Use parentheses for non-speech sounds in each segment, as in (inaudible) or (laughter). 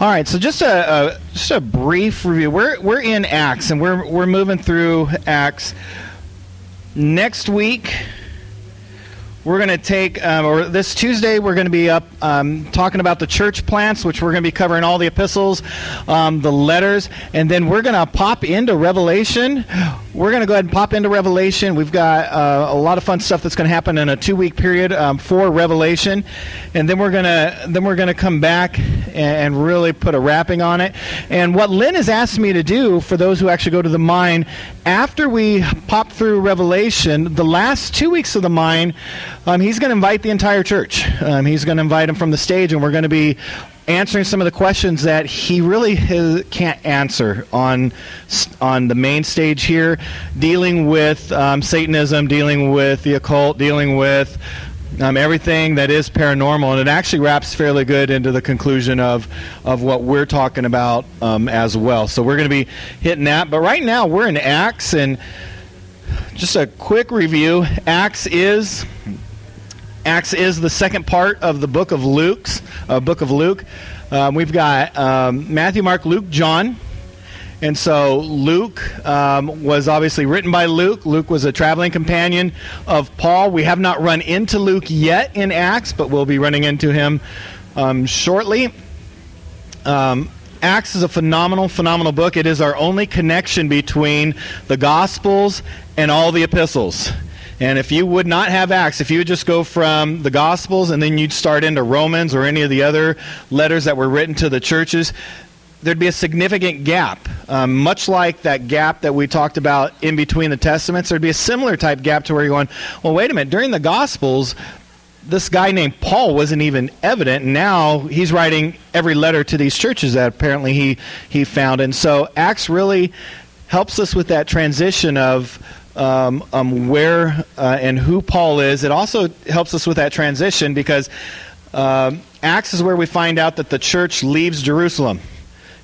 All right, so just a, a, just a brief review. We're we're in Acts, and we're we're moving through Acts. Next week, we're going to take, um, or this Tuesday, we're going to be up um, talking about the church plants, which we're going to be covering all the epistles, um, the letters, and then we're going to pop into Revelation. We're going to go ahead and pop into Revelation. We've got uh, a lot of fun stuff that's going to happen in a two-week period um, for Revelation, and then we're going to then we're going to come back and, and really put a wrapping on it. And what Lynn has asked me to do for those who actually go to the mine after we pop through Revelation, the last two weeks of the mine. Um, he's going to invite the entire church. Um, he's going to invite them from the stage, and we're going to be answering some of the questions that he really has, can't answer on on the main stage here, dealing with um, Satanism, dealing with the occult, dealing with um, everything that is paranormal, and it actually wraps fairly good into the conclusion of of what we're talking about um, as well. So we're going to be hitting that, but right now we're in Acts, and just a quick review. Acts is Acts is the second part of the book of Luke's uh, book of Luke. Um, we've got um, Matthew, Mark, Luke, John. And so Luke um, was obviously written by Luke. Luke was a traveling companion of Paul. We have not run into Luke yet in Acts, but we'll be running into him um, shortly. Um, Acts is a phenomenal, phenomenal book. It is our only connection between the Gospels and all the epistles. And if you would not have Acts, if you would just go from the Gospels and then you'd start into Romans or any of the other letters that were written to the churches, there'd be a significant gap. Um, much like that gap that we talked about in between the Testaments, there'd be a similar type gap to where you're going, well, wait a minute, during the Gospels, this guy named Paul wasn't even evident. Now he's writing every letter to these churches that apparently he, he found. And so Acts really helps us with that transition of um, um, where uh, and who Paul is. It also helps us with that transition because uh, Acts is where we find out that the church leaves Jerusalem.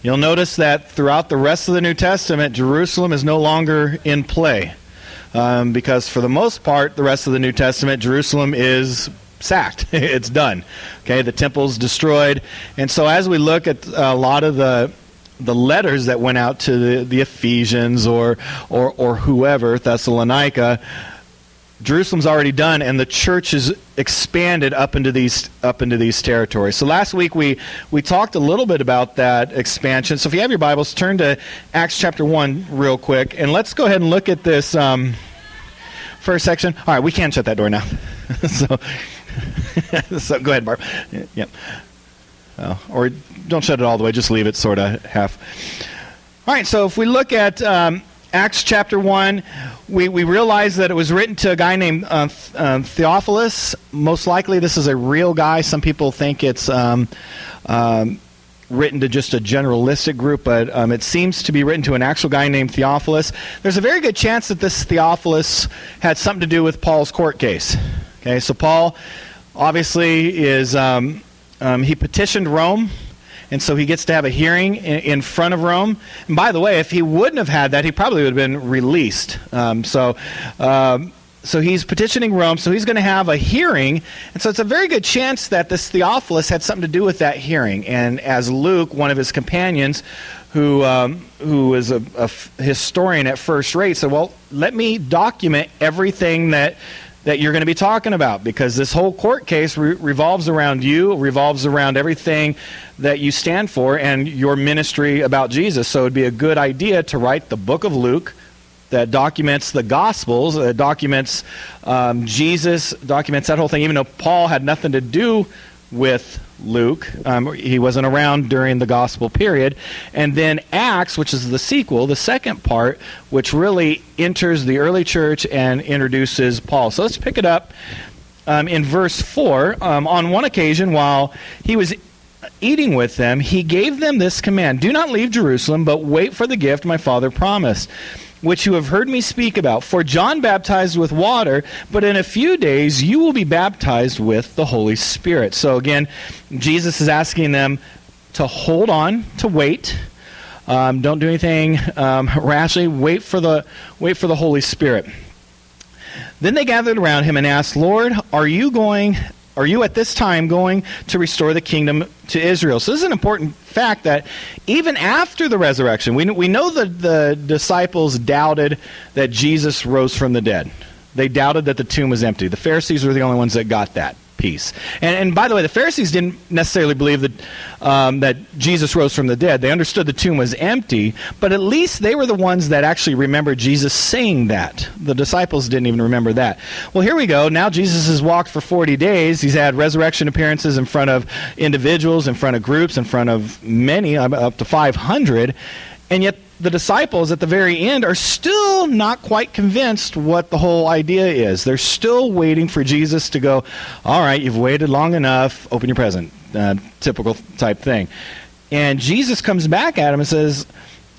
You'll notice that throughout the rest of the New Testament, Jerusalem is no longer in play. Um, because for the most part, the rest of the New Testament, Jerusalem is sacked. (laughs) it's done. Okay, the temple's destroyed. And so as we look at a lot of the the letters that went out to the, the Ephesians or, or, or whoever, Thessalonica, Jerusalem's already done, and the church is expanded up into these up into these territories. So last week we we talked a little bit about that expansion. So if you have your Bibles, turn to Acts chapter one real quick, and let's go ahead and look at this um, first section. All right, we can shut that door now. (laughs) so, (laughs) so go ahead, Barb. Yeah. Uh, or don't shut it all the way, just leave it sort of half. All right, so if we look at um, Acts chapter 1, we, we realize that it was written to a guy named uh, uh, Theophilus. Most likely, this is a real guy. Some people think it's um, um, written to just a generalistic group, but um, it seems to be written to an actual guy named Theophilus. There's a very good chance that this Theophilus had something to do with Paul's court case. Okay, so Paul obviously is um, um, he petitioned Rome, and so he gets to have a hearing in, in, front of Rome. And by the way, if he wouldn't have had that, he probably would have been released. Um, so. Um, so he's petitioning Rome, so he's going to have a hearing. And so it's a very good chance that this Theophilus had something to do with that hearing. And as Luke, one of his companions, who, um, who is a, a historian at first rate, said, Well, let me document everything that that you're going to be talking about because this whole court case re- revolves around you, revolves around everything that you stand for and your ministry about Jesus. So it'd be a good idea to write the book of Luke that documents the Gospels, that documents um, Jesus, documents that whole thing, even though Paul had nothing to do with Luke. Um, he wasn't around during the gospel period. And then Acts, which is the sequel, the second part, which really enters the early church and introduces Paul. So let's pick it up um, in verse 4. Um, on one occasion, while he was eating with them, he gave them this command Do not leave Jerusalem, but wait for the gift my father promised which you have heard me speak about. For John baptized with water, but in a few days you will be baptized with the Holy Spirit. So again, Jesus is asking them to hold on, to wait. Um, don't do anything um, (laughs) rashly. Wait for the wait for the Holy Spirit. Then they gathered around him and asked, "Lord, are you going? Are you at this time going to restore the kingdom to Israel? So this is an important fact that even after the resurrection, we, we know that the disciples doubted that Jesus rose from the dead. They doubted that the tomb was empty. The Pharisees were the only ones that got that piece. And, and by the way, the Pharisees didn't necessarily believe that, um, that Jesus rose from the dead. They understood the tomb was empty, but at least they were the ones that actually remembered Jesus saying that. The disciples didn't even remember that. Well, here we go. Now Jesus has walked for 40 days. He's had resurrection appearances in front of individuals, in front of groups, in front of many, up to 500. And yet the disciples at the very end are still not quite convinced what the whole idea is. They're still waiting for Jesus to go, All right, you've waited long enough, open your present. Uh, typical type thing. And Jesus comes back at him and says,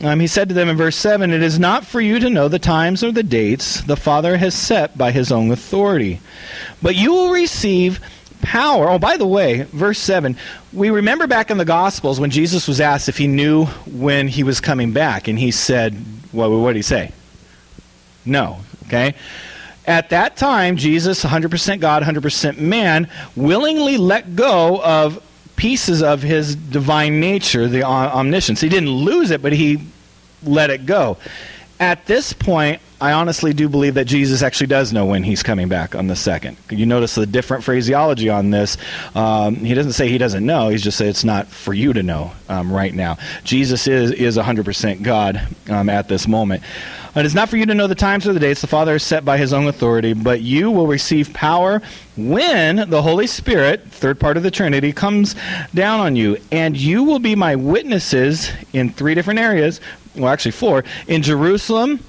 um, He said to them in verse 7 It is not for you to know the times or the dates the Father has set by his own authority, but you will receive power. Oh, by the way, verse 7, we remember back in the Gospels when Jesus was asked if he knew when he was coming back, and he said, well, what did he say? No. Okay? At that time, Jesus, 100% God, 100% man, willingly let go of pieces of his divine nature, the omniscience. He didn't lose it, but he let it go. At this point, I honestly do believe that Jesus actually does know when he's coming back on the second. You notice the different phraseology on this. Um, he doesn't say he doesn't know. He's just say it's not for you to know um, right now. Jesus is is 100% God um, at this moment. It is not for you to know the times or the dates the Father has set by his own authority, but you will receive power when the Holy Spirit, third part of the Trinity, comes down on you. And you will be my witnesses in three different areas, well, actually four, in Jerusalem,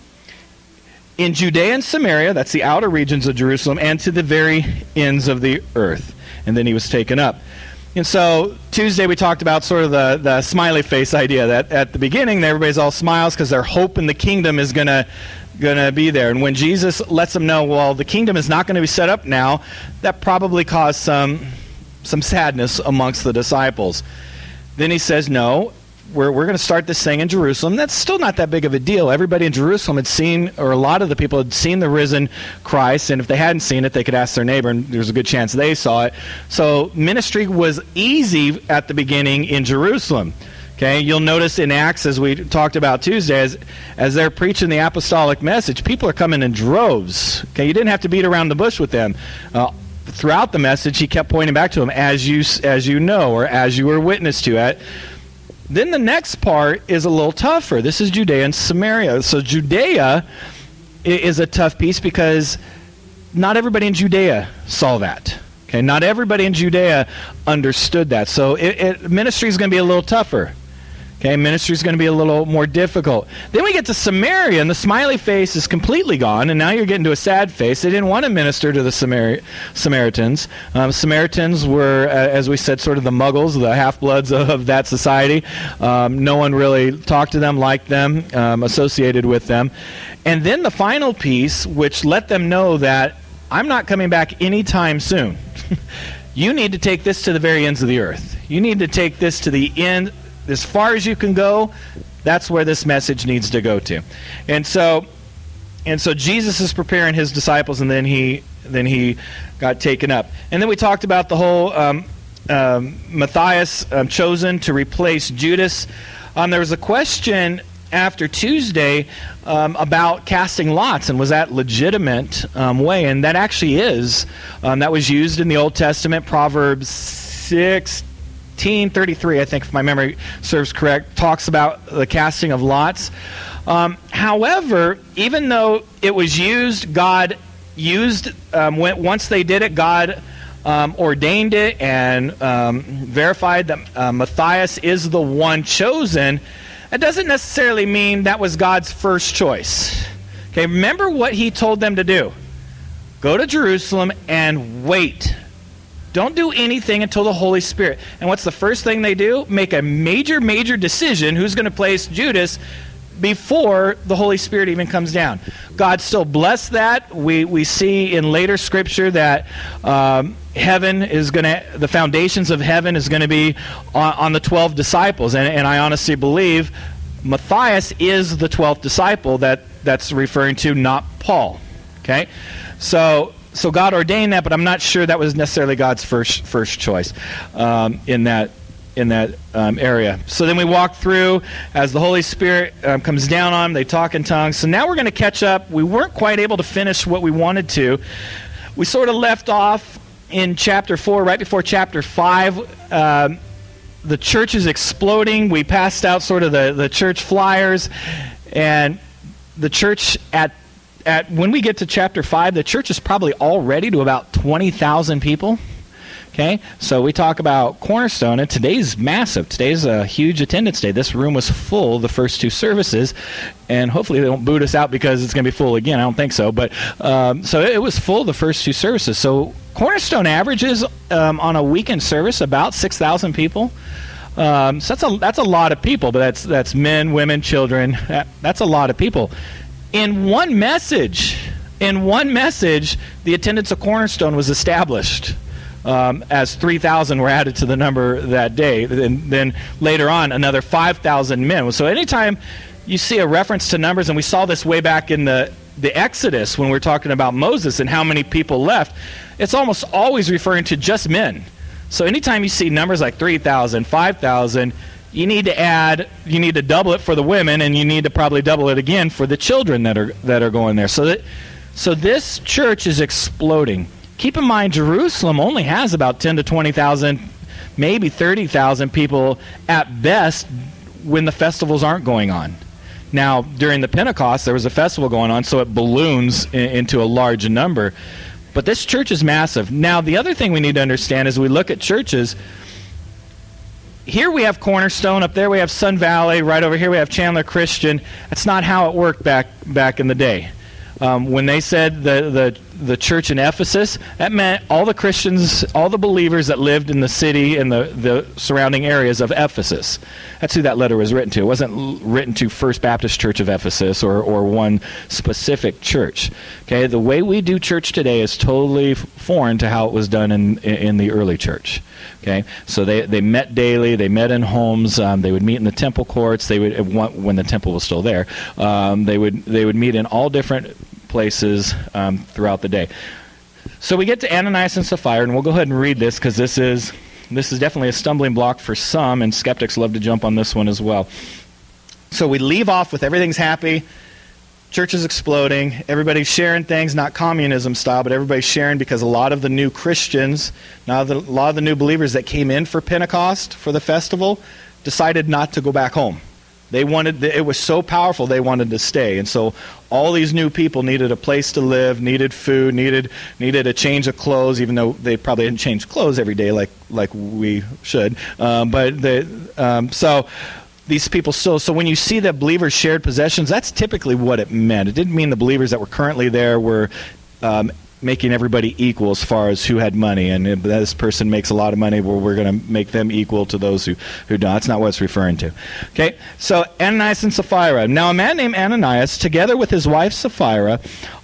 in Judea and Samaria, that's the outer regions of Jerusalem, and to the very ends of the earth. And then he was taken up. And so Tuesday we talked about sort of the, the smiley face idea that at the beginning everybody's all smiles because they're hoping the kingdom is going to going to be there. And when Jesus lets them know, well, the kingdom is not going to be set up now, that probably caused some some sadness amongst the disciples. Then he says, no, we're, we're going to start this thing in Jerusalem. That's still not that big of a deal. Everybody in Jerusalem had seen, or a lot of the people had seen the risen Christ, and if they hadn't seen it, they could ask their neighbor, and there's a good chance they saw it. So ministry was easy at the beginning in Jerusalem. Okay, you'll notice in Acts, as we talked about Tuesday, as, as they're preaching the apostolic message, people are coming in droves. Okay, you didn't have to beat around the bush with them. Uh, throughout the message, he kept pointing back to them, as you as you know, or as you were witness to it. Then the next part is a little tougher. This is Judea and Samaria. So Judea is a tough piece because not everybody in Judea saw that. Okay, not everybody in Judea understood that. So it, it, ministry is going to be a little tougher. Okay, ministry is going to be a little more difficult. Then we get to Samaria, and the smiley face is completely gone, and now you're getting to a sad face. They didn't want to minister to the Samari- Samaritans. Um, Samaritans were, uh, as we said, sort of the muggles, the half bloods of, (laughs) of, that society. Um, no one really talked to them, liked them, um, associated with them. And then the final piece, which let them know that I'm not coming back anytime soon. (laughs) you need to take this to the very ends of the earth. You need to take this to the end as far as you can go, that's where this message needs to go to. And so and so Jesus is preparing his disciples and then he then he got taken up. And then we talked about the whole um, um, Matthias um, chosen to replace Judas. Um, there was a question after Tuesday um, about casting lots and was that legitimate um, way? And that actually is. That was used in the Old Testament, Proverbs 6, 1833, I think, if my memory serves correct, talks about the casting of lots. Um, however, even though it was used, God used, um, when, once they did it, God um, ordained it and um, verified that uh, Matthias is the one chosen. That doesn't necessarily mean that was God's first choice. Okay, remember what he told them to do go to Jerusalem and wait don't do anything until the Holy Spirit. And what's the first thing they do? Make a major, major decision who's going to place Judas before the Holy Spirit even comes down. God still blessed that. We, we see in later scripture that um, heaven is going to, the foundations of heaven is going to be on, on, the 12 disciples. And, and I honestly believe Matthias is the 12th disciple that that's referring to, not Paul. Okay? So so God ordained that, but I'm not sure that was necessarily God's first first choice um, in that in that um, area. So then we walk through as the Holy Spirit um, comes down on them. They talk in tongues. So now we're going to catch up. We weren't quite able to finish what we wanted to. We sort of left off in chapter four, right before chapter five. Um, the church is exploding. We passed out sort of the, the church flyers, and the church at at when we get to chapter 5 the church is probably already to about 20,000 people okay? So we talk about cornerstone and today's massive. Today's a huge attendance day. This room was full the first two services and hopefully they don't boot us out because it's going to be full again. I don't think so but um, so it was full the first two services. So cornerstone averages um, on a weekend service about 6000 people. Um, so that's a that's a lot of people, but that's that's men, women, children. That, that's a lot of people in one message, in one message, the attendance of Cornerstone was established. Um, as 3,000 were added to the number that day. And then later on, another 5,000 men. So anytime you see a reference to numbers, and we saw this way back in the, the Exodus when we are talking about Moses and how many people left, it's almost always referring to just men. So anytime you see numbers like 3,000, 5,000, you need to add you need to double it for the women and you need to probably double it again for the children that are that are going there. So that so this church is exploding. Keep in mind jerusalem only has about 10 to 20,000 maybe 30,000 people at best when the festivals aren't going on. Now during the pentecost there was a festival going on so it balloons in, into a large number. But this church is massive. Now the other thing we need to understand is we look at churches here we have Cornerstone, up there we have Sun Valley, right over here we have Chandler Christian. That's not how it worked back back in the day. Um, when they said the, the the church in Ephesus, that meant all the Christians, all the believers that lived in the city and the, the surrounding areas of Ephesus. That's who that letter was written to. It wasn't written to First Baptist Church of Ephesus or, or one specific church. Okay, the way we do church today is totally foreign to how it was done in, in the early church. Okay, so they, they met daily, they met in homes, um, they would meet in the temple courts, they would, when the temple was still there, um, they, would, they would meet in all different places um, throughout the day. So we get to Ananias and Sapphira, and we'll go ahead and read this because this is this is definitely a stumbling block for some, and skeptics love to jump on this one as well. So we leave off with everything's happy, church is exploding, everybody's sharing things, not communism style, but everybody's sharing because a lot of the new Christians, now a lot of the new believers that came in for Pentecost for the festival, decided not to go back home. They wanted it was so powerful they wanted to stay. And so all these new people needed a place to live, needed food, needed needed a change of clothes even though they probably didn't change clothes every day like like we should. Um, but they um, so these people still so when you see that believers shared possessions that's typically what it meant it didn't mean the believers that were currently there were um, making everybody equal as far as who had money, and this person makes a lot of money, well, we're going to make them equal to those who, who don't. That's not what it's referring to. Okay, so Ananias and Sapphira. Now, a man named Ananias, together with his wife Sapphira,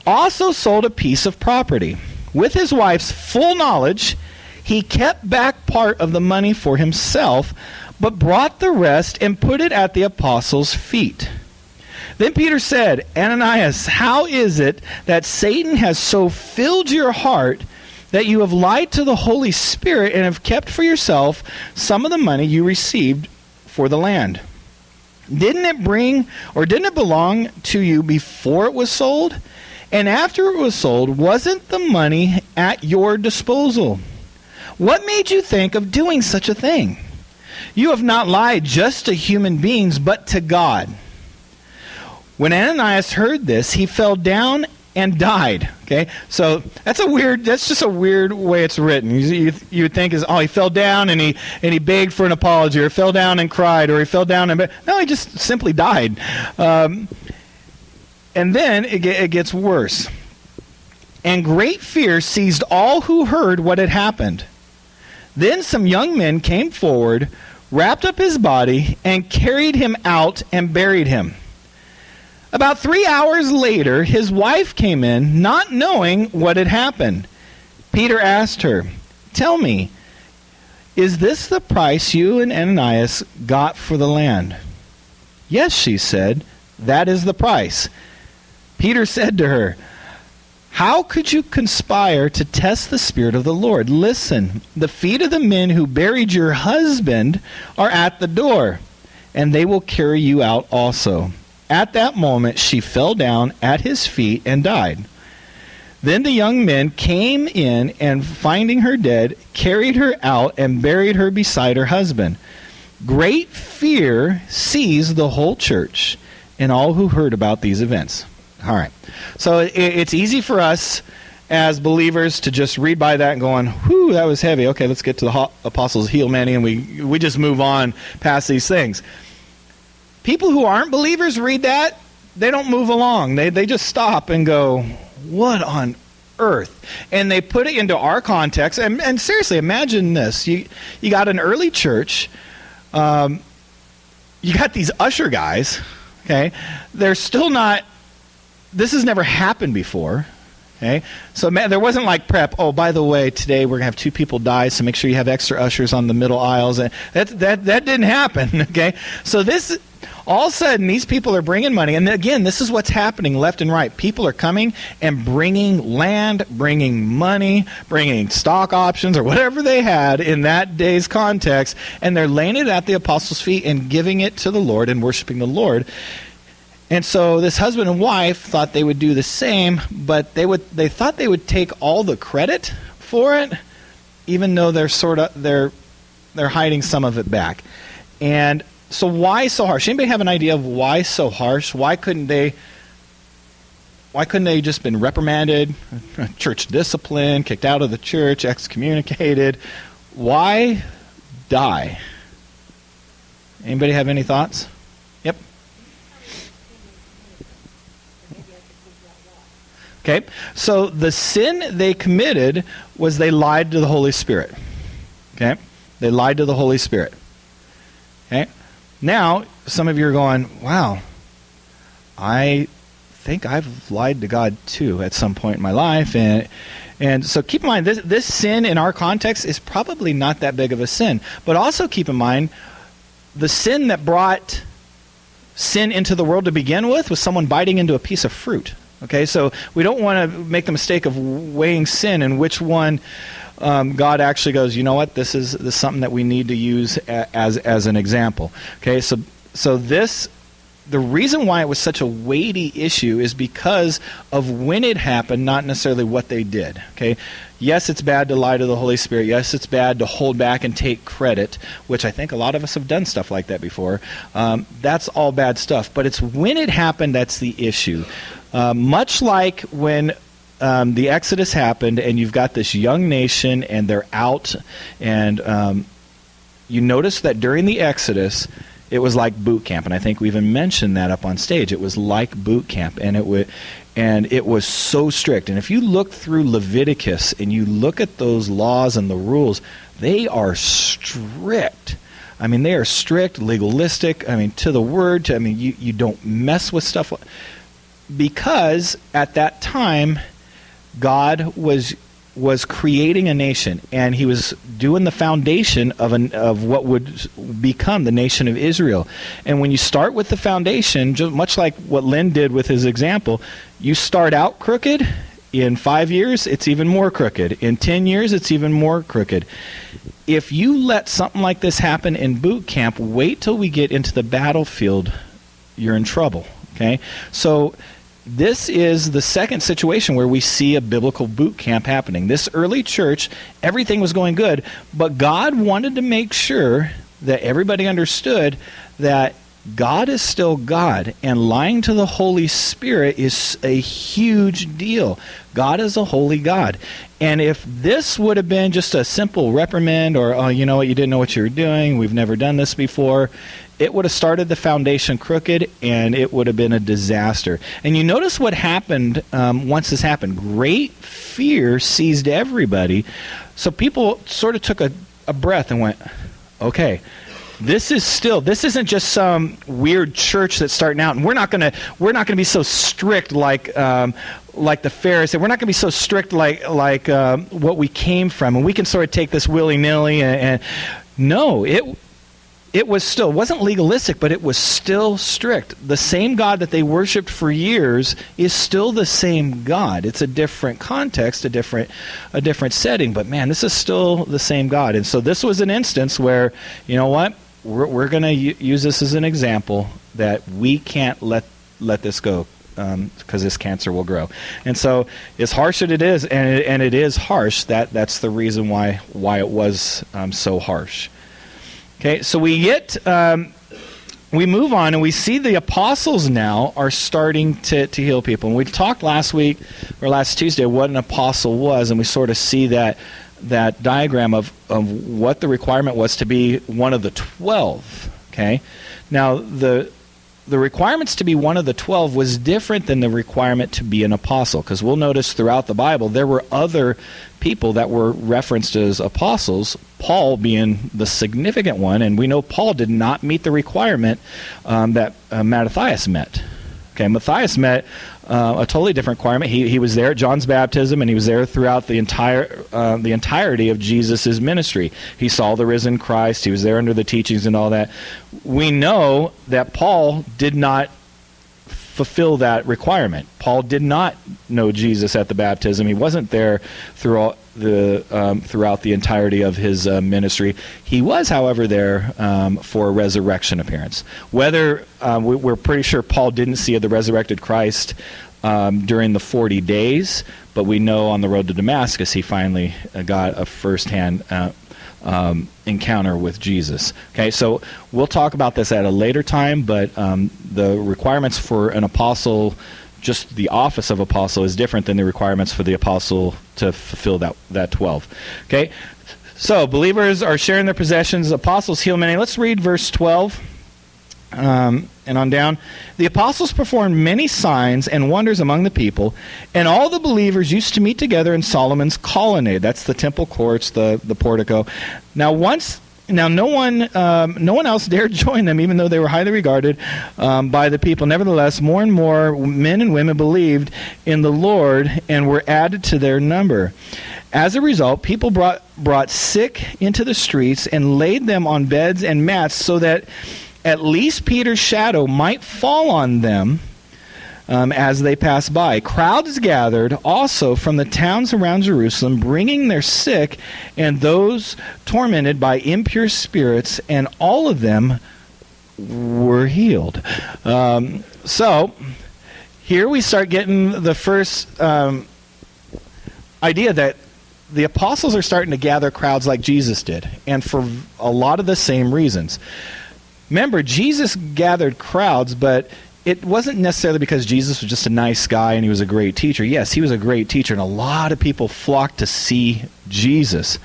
also sold a piece of property. With his wife's full knowledge, he kept back part of the money for himself, but brought the rest and put it at the apostles' feet. Then Peter said, Ananias, how is it that Satan has so filled your heart that you have lied to the Holy Spirit and have kept for yourself some of the money you received for the land? Didn't it bring, or didn't it belong to you before it was sold? And after it was sold, wasn't the money at your disposal? What made you think of doing such a thing? You have not lied just to human beings, but to God. When Ananias heard this, he fell down and died. Okay, so that's a weird. That's just a weird way it's written. You, you, you, would think is oh he fell down and he and he begged for an apology, or fell down and cried, or he fell down and no, he just simply died. Um, and then it, it gets worse. And great fear seized all who heard what had happened. Then some young men came forward, wrapped up his body, and carried him out and buried him. About three hours later, his wife came in, not knowing what had happened. Peter asked her, Tell me, is this the price you and Ananias got for the land? Yes, she said, that is the price. Peter said to her, How could you conspire to test the Spirit of the Lord? Listen, the feet of the men who buried your husband are at the door, and they will carry you out also. At that moment, she fell down at his feet and died. Then the young men came in and, finding her dead, carried her out and buried her beside her husband. Great fear seized the whole church and all who heard about these events. All right. So it, it's easy for us as believers to just read by that and going, whew, that was heavy. Okay, let's get to the apostles' heal many, and we, we just move on past these things. People who aren't believers read that, they don't move along. They, they just stop and go, what on earth? And they put it into our context. And, and seriously, imagine this. You, you got an early church. Um, you got these usher guys, okay? They're still not this has never happened before. Okay, so man, there wasn't like prep. Oh, by the way, today we're gonna have two people die, so make sure you have extra ushers on the middle aisles. And that that that didn't happen. (laughs) Okay, so this all of a sudden these people are bringing money, and again, this is what's happening left and right. People are coming and bringing land, bringing money, bringing stock options or whatever they had in that day's context, and they're laying it at the apostles' feet and giving it to the Lord and worshiping the Lord. And so this husband and wife thought they would do the same, but they would they thought they would take all the credit for it, even though they're sort of they're they're hiding some of it back. And so why so harsh? Anybody have an idea of why so harsh? Why couldn't they why couldn't they just been reprimanded, (laughs) church discipline, kicked out of the church, excommunicated? Why die? Anybody have any thoughts? Yep. Okay? So the sin they committed was they lied to the Holy Spirit. Okay? They lied to the Holy Spirit. Okay? Now, some of you are going, wow, I think I've lied to God too at some point in my life. And, and so keep in mind, this, this sin in our context is probably not that big of a sin. But also keep in mind, the sin that brought sin into the world to begin with was someone biting into a piece of fruit. Okay, so we don't want to make the mistake of weighing sin and which one um, God actually goes. You know what? This is this is something that we need to use a, as as an example. Okay, so so this the reason why it was such a weighty issue is because of when it happened, not necessarily what they did. Okay, yes, it's bad to lie to the Holy Spirit. Yes, it's bad to hold back and take credit, which I think a lot of us have done stuff like that before. Um, that's all bad stuff. But it's when it happened that's the issue. Uh, much like when um, the Exodus happened, and you've got this young nation, and they're out, and um, you notice that during the Exodus, it was like boot camp, and I think we even mentioned that up on stage. It was like boot camp, and it would, and it was so strict. And if you look through Leviticus and you look at those laws and the rules, they are strict. I mean, they are strict, legalistic. I mean, to the word. To, I mean, you you don't mess with stuff because at that time God was was creating a nation and he was doing the foundation of an, of what would become the nation of Israel. And when you start with the foundation, just much like what Lynn did with his example, you start out crooked. In five years, it's even more crooked. In ten years, it's even more crooked. If you let something like this happen in boot camp, wait till we get into the battlefield. You're in trouble. Okay, so this is the second situation where we see a biblical boot camp happening. This early church, everything was going good, but God wanted to make sure that everybody understood that God is still God, and lying to the Holy Spirit is a huge deal. God is a holy God. And if this would have been just a simple reprimand or, oh, you know what, you didn't know what you were doing, we've never done this before, it would have started the foundation crooked and it would have been a disaster. And you notice what happened um, once this happened. Great fear seized everybody. So people sort of took a, a breath and went, okay, this is still this isn't just some weird church that's starting out and we're not to we're not to be so strict like um, like the Pharisees. We're not going to be so strict like like uh, what we came from, and we can sort of take this willy nilly. And, and no, it it was still wasn't legalistic, but it was still strict. The same God that they worshipped for years is still the same God. It's a different context, a different a different setting, but man, this is still the same God. And so this was an instance where, you know what? We're, we're going to use this as an example that we can't let let this go because um, this cancer will grow. And so, as harsh as it is, and it, and it is harsh, that that's the reason why why it was um, so harsh. Okay, so we get. Um, we move on and we see the apostles now are starting to, to heal people. And we talked last week or last Tuesday what an apostle was, and we sort of see that that diagram of, of what the requirement was to be one of the twelve. Okay, now the the requirements to be one of the 12 was different than the requirement to be an apostle because we'll notice throughout the bible there were other people that were referenced as apostles paul being the significant one and we know paul did not meet the requirement um, that uh, mattathias met. Okay, Matthias met uh, a totally different requirement. He, he was there at John's baptism, and he was there throughout the entire uh, the entirety of Jesus' ministry. He saw the risen Christ. He was there under the teachings and all that. We know that Paul did not fulfill that requirement. Paul did not know Jesus at the baptism. He wasn't there throughout the um, throughout the entirety of his uh, ministry. He was, however, there um, for a resurrection appearance. Whether um, we, are pretty sure Paul didn't see the resurrected Christ um, during the forty days, but we know on the road to Damascus he finally uh, got a firsthand. Uh, um, encounter with Jesus. Okay, so we'll talk about this at a later time, but um, the requirements for an apostle, just the office of apostle, is different than the requirements for the apostle to fulfill that that twelve. Okay, so believers are sharing their possessions. Apostles heal many. Let's read verse twelve. Um, and on down. The apostles performed many signs and wonders among the people, and all the believers used to meet together in Solomon's colonnade. That's the temple courts, the, the portico. Now, once. Now, no one, um, no one else (laughs) dared join them, even though they were highly regarded um, by the people. Nevertheless, more and more men and women believed in the Lord and were added to their number. As a result, people brought brought sick into the streets and laid them on beds and mats, so that at least Peter's shadow might fall on them um, as they pass by. Crowds gathered also from the towns around Jerusalem, bringing their sick and those tormented by impure spirits, and all of them were healed. Um, so, here we start getting the first um, idea that the apostles are starting to gather crowds like Jesus did, and for a lot of the same reasons. Remember, Jesus gathered crowds, but it wasn't necessarily because Jesus was just a nice guy and he was a great teacher. Yes, he was a great teacher, and a lot of people flocked to see Jesus.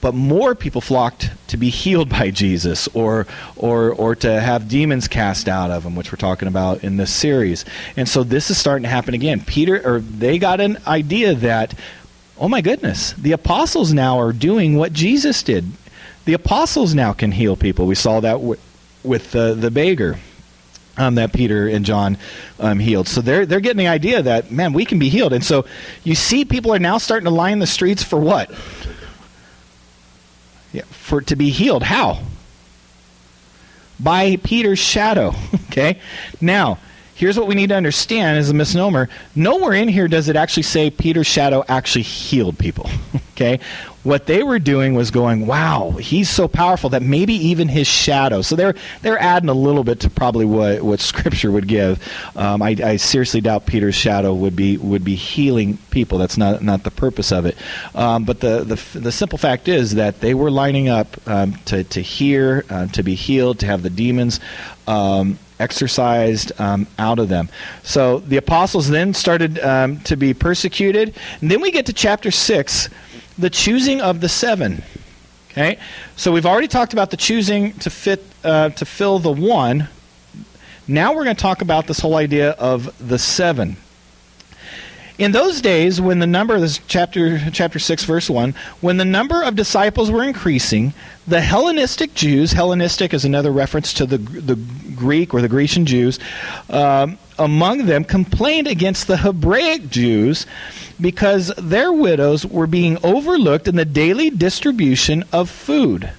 But more people flocked to be healed by Jesus or, or, or to have demons cast out of them, which we're talking about in this series. And so this is starting to happen again. Peter, or they got an idea that, oh my goodness, the apostles now are doing what Jesus did the apostles now can heal people. We saw that w- with the, the beggar. Um, that Peter and John um, healed. So they're they're getting the idea that man, we can be healed. And so you see, people are now starting to line the streets for what? Yeah, for to be healed. How? By Peter's shadow. (laughs) okay. Now, here's what we need to understand as a misnomer. Nowhere in here does it actually say Peter's shadow actually healed people. (laughs) okay? What they were doing was going, wow, he's so powerful that maybe even his shadow. So they're they're adding a little bit to probably what, what (laughs) Scripture would give. Um, I, I, seriously doubt Peter's shadow would be would be healing people. That's not not the purpose of it. Um, but the, the the simple fact is that they were lining up um, to to hear, uh, to be healed, to have the demons. Um, exorcised um, out of them. So the apostles then started um, to be persecuted. And then we get to chapter 6, the choosing of the seven. Okay? So we've already talked about the choosing to fit uh, to fill the one. Now we're going to talk about this whole idea of the seven. In those days, when the number, this chapter chapter six, verse one, when the number of disciples were increasing, the Hellenistic Jews, Hellenistic is another reference to the the Greek or the Grecian Jews, um, among them complained against the Hebraic Jews because their widows were being overlooked in the daily distribution of food.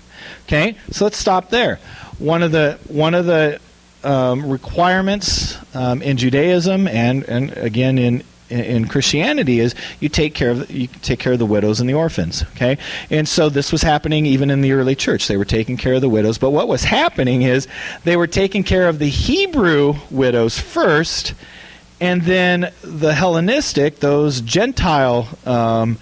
Okay, so let's stop there. One of the one of the um, requirements um, in Judaism and and again in in Christianity is you take care of you take care of the widows and the orphans. Okay, and so this was happening even in the early church. They were taking care of the widows, but what was happening is they were taking care of the Hebrew widows first, and then the Hellenistic, those Gentile. Um,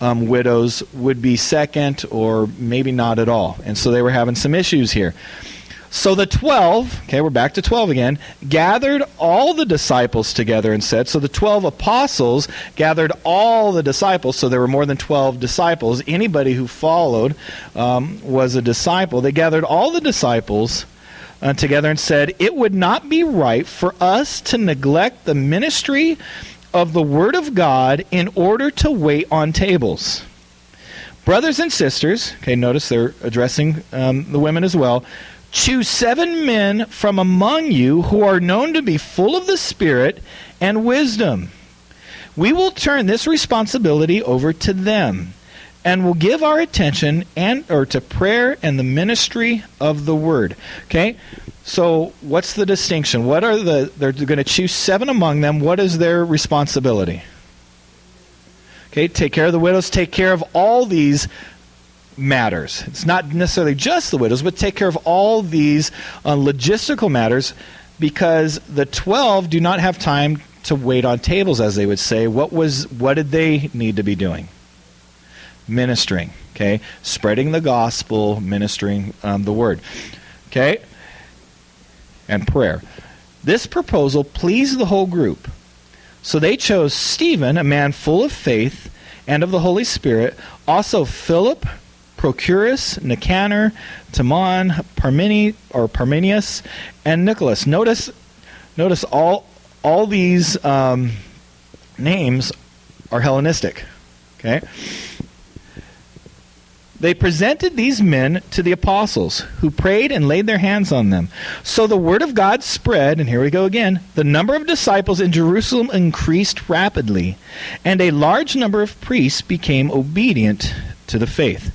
um, widows would be second or maybe not at all. And so they were having some issues here. So the 12, okay, we're back to 12 again, gathered all the disciples together and said, so the 12 apostles gathered all the disciples, so there were more than 12 disciples. Anybody who followed um, was a disciple. They gathered all the disciples uh, together and said, It would not be right for us to neglect the ministry of the Word of God in order to wait on tables. Brothers and sisters, okay, notice they're addressing um, the women as well. Choose seven men from among you who are known to be full of the Spirit and wisdom. We will turn this responsibility over to them and will give our attention and or to prayer and the ministry of the word. Okay? So, what's the distinction? What are the they're going to choose seven among them. What is their responsibility? Okay, take care of the widows, take care of all these matters. It's not necessarily just the widows, but take care of all these uh, logistical matters because the 12 do not have time to wait on tables as they would say. What was what did they need to be doing? Ministering, okay? Spreading the gospel, ministering um, the word. Okay? And prayer. This proposal pleased the whole group. So they chose Stephen, a man full of faith and of the Holy Spirit, also Philip, Prochorus, Nicanor, Timon, Parmeni or Parmenius, and Nicholas. Notice, notice all all these um, names are Hellenistic. Okay. They presented these men to the apostles, who prayed and laid their hands on them. So the word of God spread, and here we go again. The number of disciples in Jerusalem increased rapidly, and a large number of priests became obedient to the faith.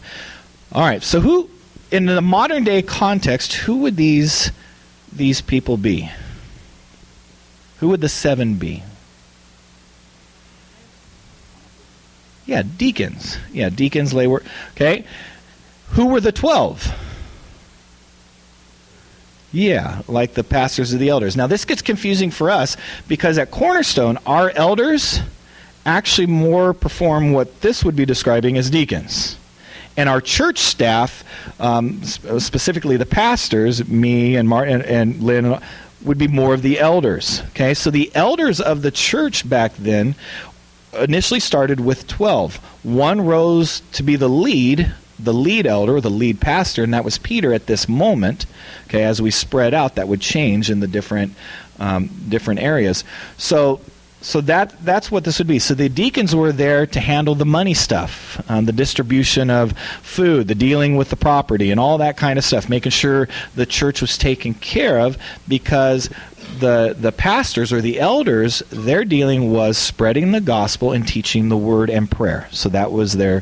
All right, so who, in the modern day context, who would these these people be? Who would the seven be? Yeah, deacons. Yeah, deacons, lay work. Okay, who were the twelve? Yeah, like the pastors of the elders. Now this gets confusing for us because at Cornerstone, our elders actually more perform what this would be describing as deacons and our church staff, um, specifically the pastors, me and Martin and, and Lynn, would be more of the elders. Okay, so the elders of the church back then initially started with 12. One rose to be the lead, the lead elder, the lead pastor, and that was Peter at this moment. Okay, as we spread out, that would change in the different um, different areas. So so that that's what this would be. So the deacons were there to handle the money stuff, um, the distribution of food, the dealing with the property, and all that kind of stuff, making sure the church was taken care of. Because the the pastors or the elders, their dealing was spreading the gospel and teaching the word and prayer. So that was their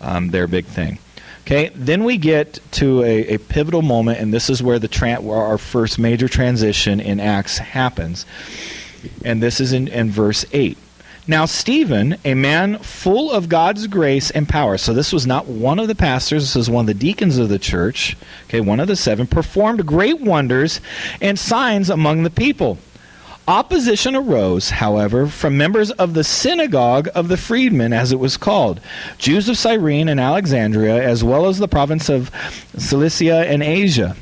um, their big thing. Okay, then we get to a, a pivotal moment, and this is where the tra- where our first major transition in Acts happens and this is in, in verse 8. Now, Stephen, a man full of God's grace and power, so this was not one of the pastors, this was one of the deacons of the church, okay, one of the seven, performed great wonders and signs among the people. Opposition arose, however, from members of the synagogue of the freedmen, as it was called, Jews of Cyrene and Alexandria, as well as the province of Cilicia and Asia,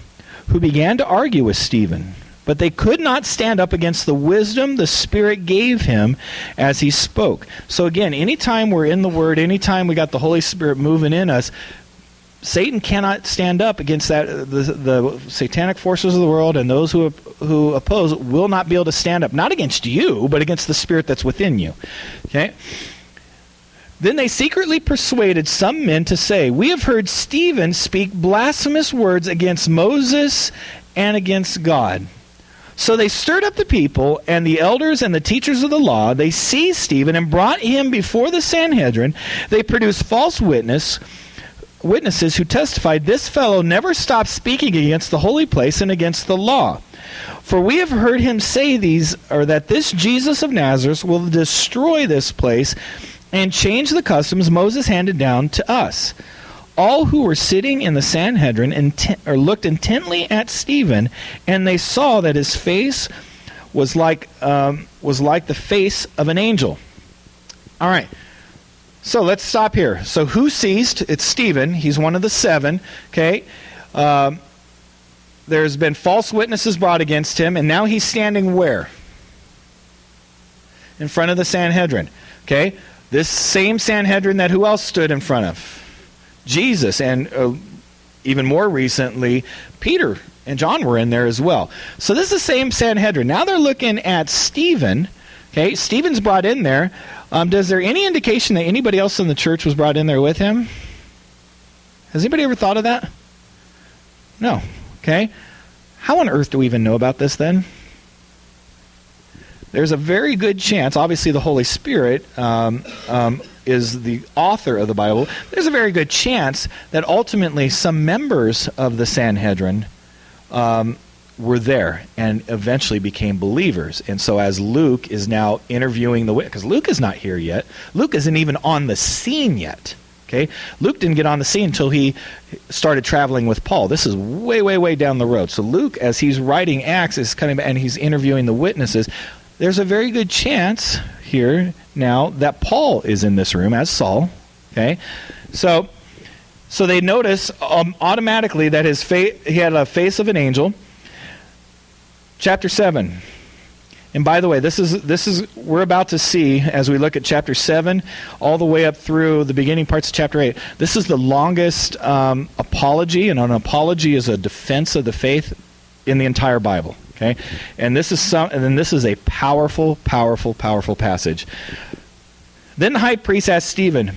who began to argue with Stephen. But they could not stand up against the wisdom the Spirit gave him as he spoke. So, again, anytime we're in the Word, anytime we got the Holy Spirit moving in us, Satan cannot stand up against that. The, the, satanic forces of the world and those who who oppose will not be able to stand up, not against you, but against the spirit that's within you. Okay. Then they secretly persuaded some men to say, "We have heard Stephen speak blasphemous words against Moses and against God." So they stirred up the people and the elders and the teachers of the law. They seized Stephen and brought him before the Sanhedrin. They produced false witness witnesses who testified, This fellow never stopped speaking against the holy place and against the law. For we have heard him say these, or that this Jesus of Nazareth will destroy this place and change the customs Moses handed down to us. All who were sitting in the Sanhedrin intent, or looked intently at Stephen, and they saw that his face was like um, was like the face of an angel. All right. So let's stop here. So who ceased? It's Stephen. He's one of the seven. Okay. Um, there's been false witnesses brought against him, and now he's standing where? In front of the Sanhedrin. Okay. This same Sanhedrin that who else stood in front of? Jesus, and uh, even more recently, Peter and John were in there as well. So this is the same Sanhedrin. Now they're looking at Stephen. Okay, Stephen's brought in there. Um, does there any indication that anybody else in the church was brought in there with him? Has anybody ever thought of that? No. Okay. How on earth do we even know about this then? There's a very good chance, obviously, the Holy Spirit um, um, is the author of the Bible. There's a very good chance that ultimately some members of the Sanhedrin um, were there and eventually became believers. And so, as Luke is now interviewing the because Luke is not here yet, Luke isn't even on the scene yet. Okay, Luke didn't get on the scene until he started traveling with Paul. This is way, way, way down the road. So Luke, as he's writing Acts, is coming and he's interviewing the witnesses. There's a very good chance here now that Paul is in this room as Saul. Okay, so so they notice um, automatically that his face, he had a face of an angel. Chapter 7. And by the way, this is this is we're about to see as we look at chapter seven, all the way up through the beginning parts of chapter eight. This is the longest um, apology, and an apology is a defense of the faith in the entire Bible. Okay, and this is some, and then this is a powerful, powerful, powerful passage. Then the high priest asked Stephen,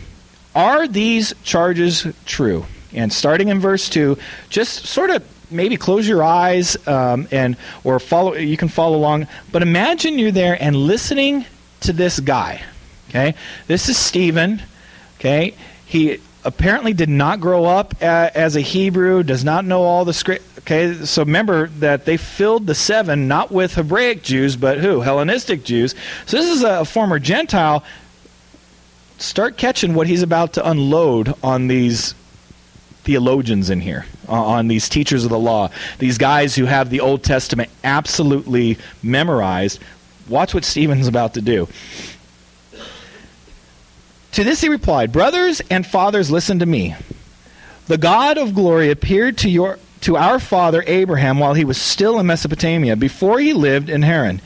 are these charges true? And starting in verse 2, just sort of maybe close your eyes um, and or follow you can follow along but imagine you're there and listening to this guy okay this is stephen okay he apparently did not grow up as a hebrew does not know all the script okay so remember that they filled the seven not with hebraic jews but who hellenistic jews so this is a former gentile start catching what he's about to unload on these theologians in here, on these teachers of the law, these guys who have the Old Testament absolutely memorized. Watch what Stephen's about to do. To this he replied, Brothers and fathers, listen to me. The God of glory appeared to your to our father Abraham while he was still in Mesopotamia, before he lived in Haran.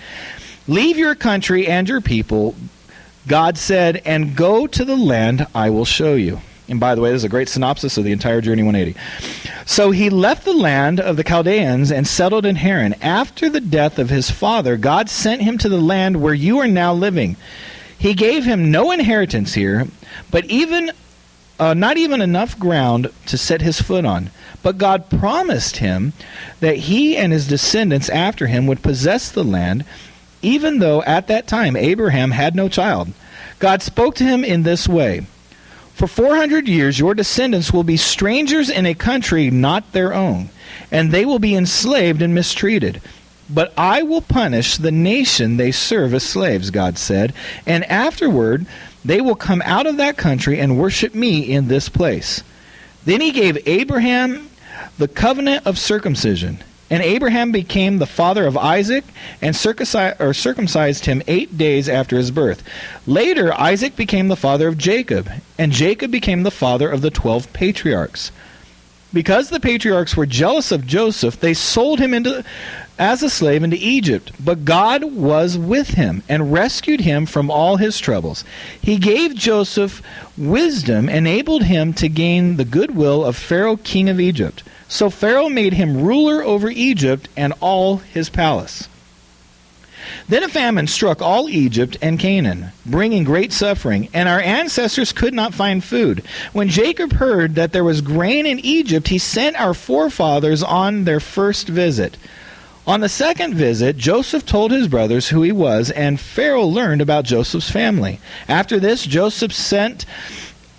Leave your country and your people, God said, and go to the land I will show you. And by the way, this is a great synopsis of the entire Journey 180. So he left the land of the Chaldeans and settled in Haran. After the death of his father, God sent him to the land where you are now living. He gave him no inheritance here, but even uh, not even enough ground to set his foot on. But God promised him that he and his descendants after him would possess the land even though at that time Abraham had no child. God spoke to him in this way For 400 years your descendants will be strangers in a country not their own, and they will be enslaved and mistreated. But I will punish the nation they serve as slaves, God said, and afterward they will come out of that country and worship me in this place. Then he gave Abraham the covenant of circumcision. And Abraham became the father of Isaac and circumcised him eight days after his birth. Later, Isaac became the father of Jacob, and Jacob became the father of the twelve patriarchs. Because the patriarchs were jealous of Joseph, they sold him into, as a slave into Egypt. But God was with him and rescued him from all his troubles. He gave Joseph wisdom, enabled him to gain the goodwill of Pharaoh, king of Egypt. So Pharaoh made him ruler over Egypt and all his palace. Then a famine struck all Egypt and Canaan, bringing great suffering, and our ancestors could not find food. When Jacob heard that there was grain in Egypt, he sent our forefathers on their first visit. On the second visit, Joseph told his brothers who he was, and Pharaoh learned about Joseph's family. After this, Joseph sent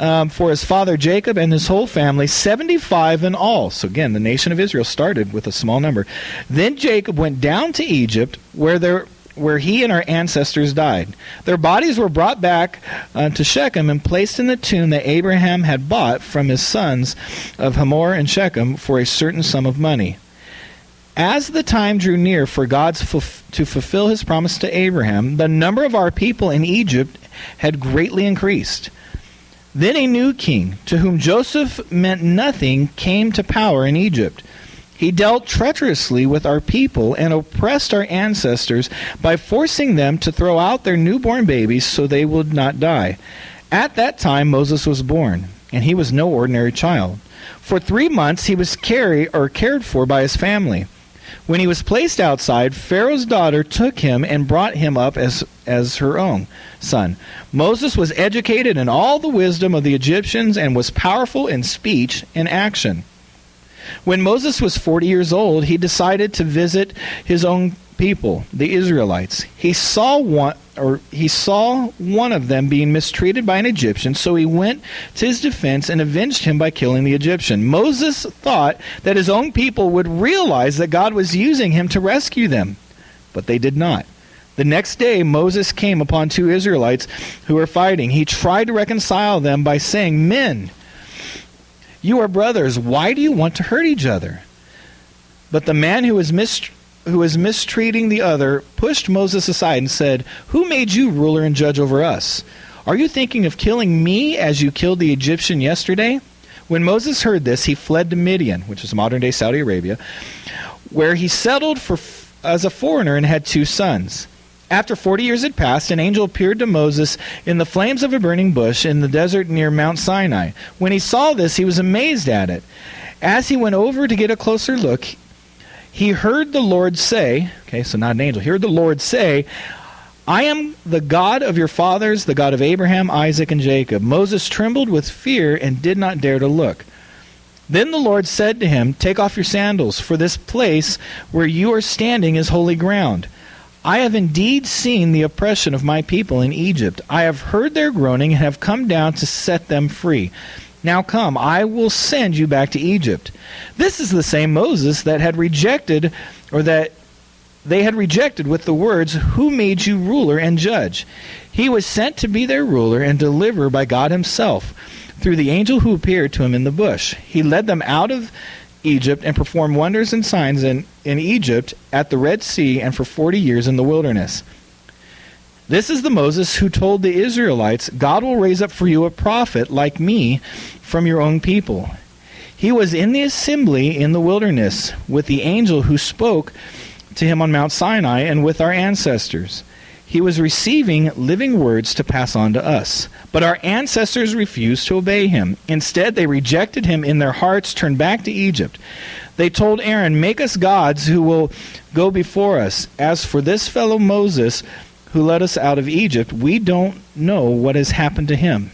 um, for his father Jacob and his whole family, 75 in all. So again, the nation of Israel started with a small number. Then Jacob went down to Egypt, where there where he and our ancestors died. Their bodies were brought back uh, to Shechem and placed in the tomb that Abraham had bought from his sons of Hamor and Shechem for a certain sum of money. As the time drew near for God to fulfill his promise to Abraham, the number of our people in Egypt had greatly increased. Then a new king, to whom Joseph meant nothing, came to power in Egypt. He dealt treacherously with our people and oppressed our ancestors by forcing them to throw out their newborn babies so they would not die. At that time Moses was born, and he was no ordinary child. For three months he was carried or cared for by his family. When he was placed outside, Pharaoh's daughter took him and brought him up as, as her own son. Moses was educated in all the wisdom of the Egyptians and was powerful in speech and action. When Moses was 40 years old, he decided to visit his own people, the Israelites. He saw one or he saw one of them being mistreated by an Egyptian, so he went to his defense and avenged him by killing the Egyptian. Moses thought that his own people would realize that God was using him to rescue them, but they did not. The next day, Moses came upon two Israelites who were fighting. He tried to reconcile them by saying, Men, you are brothers. Why do you want to hurt each other? But the man who was mistreated who was mistreating the other pushed Moses aside and said, Who made you ruler and judge over us? Are you thinking of killing me as you killed the Egyptian yesterday? When Moses heard this, he fled to Midian, which is modern day Saudi Arabia, where he settled for, as a foreigner and had two sons. After forty years had passed, an angel appeared to Moses in the flames of a burning bush in the desert near Mount Sinai. When he saw this, he was amazed at it. As he went over to get a closer look, he heard the Lord say, okay, so not an angel, he heard the Lord say, I am the God of your fathers, the God of Abraham, Isaac, and Jacob. Moses trembled with fear and did not dare to look. Then the Lord said to him, Take off your sandals, for this place where you are standing is holy ground. I have indeed seen the oppression of my people in Egypt. I have heard their groaning and have come down to set them free. Now come, I will send you back to Egypt. This is the same Moses that had rejected, or that they had rejected with the words, Who made you ruler and judge? He was sent to be their ruler and deliverer by God Himself through the angel who appeared to him in the bush. He led them out of Egypt and performed wonders and signs in, in Egypt, at the Red Sea, and for forty years in the wilderness. This is the Moses who told the Israelites, God will raise up for you a prophet like me from your own people. He was in the assembly in the wilderness with the angel who spoke to him on Mount Sinai and with our ancestors. He was receiving living words to pass on to us. But our ancestors refused to obey him. Instead, they rejected him in their hearts, turned back to Egypt. They told Aaron, Make us gods who will go before us. As for this fellow Moses, who led us out of Egypt, we don't know what has happened to him.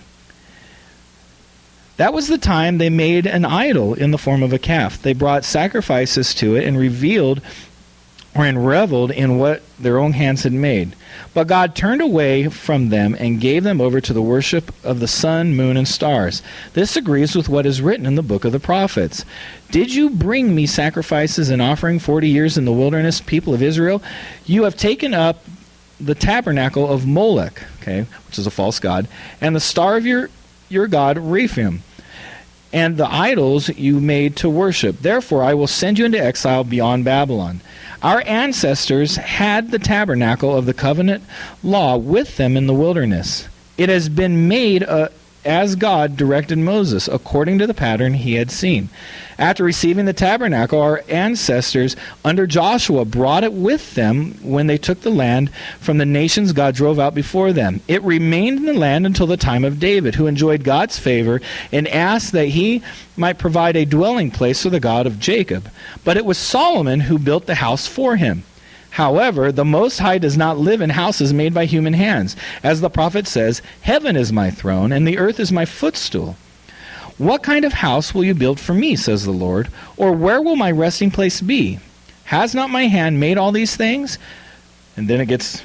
That was the time they made an idol in the form of a calf. They brought sacrifices to it and revealed or and reveled in what their own hands had made. But God turned away from them and gave them over to the worship of the sun, moon, and stars. This agrees with what is written in the book of the prophets. Did you bring me sacrifices and offering forty years in the wilderness, people of Israel? You have taken up the tabernacle of Molech, okay, which is a false god, and the star of your your god Rephaim, and the idols you made to worship. Therefore, I will send you into exile beyond Babylon. Our ancestors had the tabernacle of the covenant law with them in the wilderness. It has been made a as God directed Moses, according to the pattern he had seen. After receiving the tabernacle, our ancestors under Joshua brought it with them when they took the land from the nations God drove out before them. It remained in the land until the time of David, who enjoyed God's favor and asked that he might provide a dwelling place for the God of Jacob. But it was Solomon who built the house for him. However, the Most High does not live in houses made by human hands. As the prophet says, Heaven is my throne, and the earth is my footstool. What kind of house will you build for me, says the Lord? Or where will my resting place be? Has not my hand made all these things? And then it gets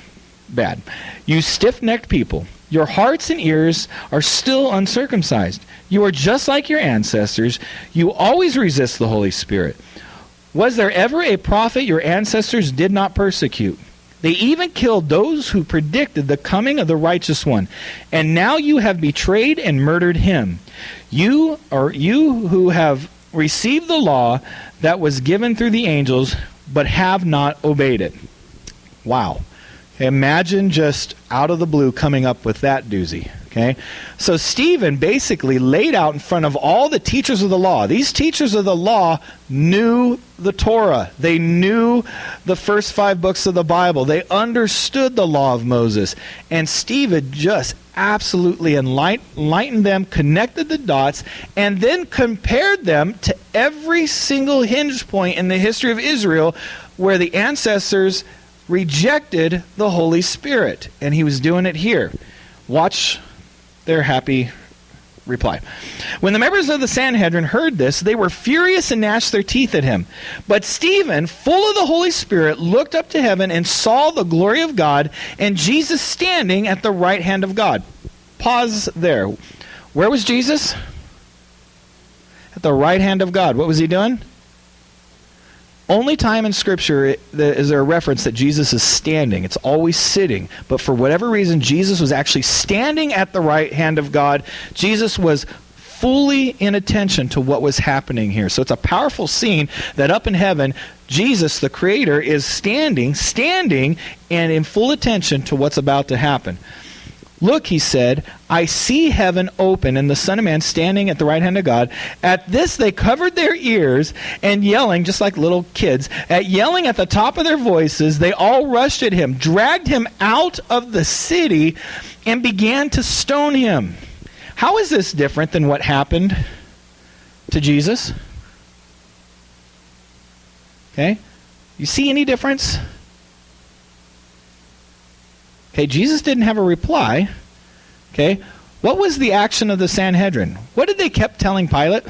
bad. You stiff necked people, Your hearts and ears are still uncircumcised. You are just like your ancestors. You always resist the Holy Spirit. Was there ever a prophet your ancestors did not persecute? They even killed those who predicted the coming of the righteous one. And now you have betrayed and murdered him. You are you who have received the law that was given through the angels, but have not obeyed it. Wow. Imagine just out of the blue coming up with that doozy. Okay? So Stephen basically laid out in front of all the teachers of the law. These teachers of the law knew the Torah. They knew the first five books of the Bible. They understood the law of Moses. And Stephen just absolutely enlightened them, connected the dots, and then compared them to every single hinge point in the history of Israel where the ancestors rejected the Holy Spirit. And he was doing it here. Watch their happy reply. When the members of the Sanhedrin heard this, they were furious and gnashed their teeth at him. But Stephen, full of the Holy Spirit, looked up to heaven and saw the glory of God and Jesus standing at the right hand of God. Pause there. Where was Jesus? At the right hand of God. What was he doing? Only time in Scripture is there a reference that Jesus is standing. It's always sitting. But for whatever reason, Jesus was actually standing at the right hand of God. Jesus was fully in attention to what was happening here. So it's a powerful scene that up in heaven, Jesus, the Creator, is standing, standing, and in full attention to what's about to happen. Look, he said, I see heaven open and the Son of Man standing at the right hand of God. At this, they covered their ears and yelling, just like little kids, at yelling at the top of their voices, they all rushed at him, dragged him out of the city, and began to stone him. How is this different than what happened to Jesus? Okay? You see any difference? Okay, Jesus didn't have a reply. Okay, what was the action of the Sanhedrin? What did they kept telling Pilate?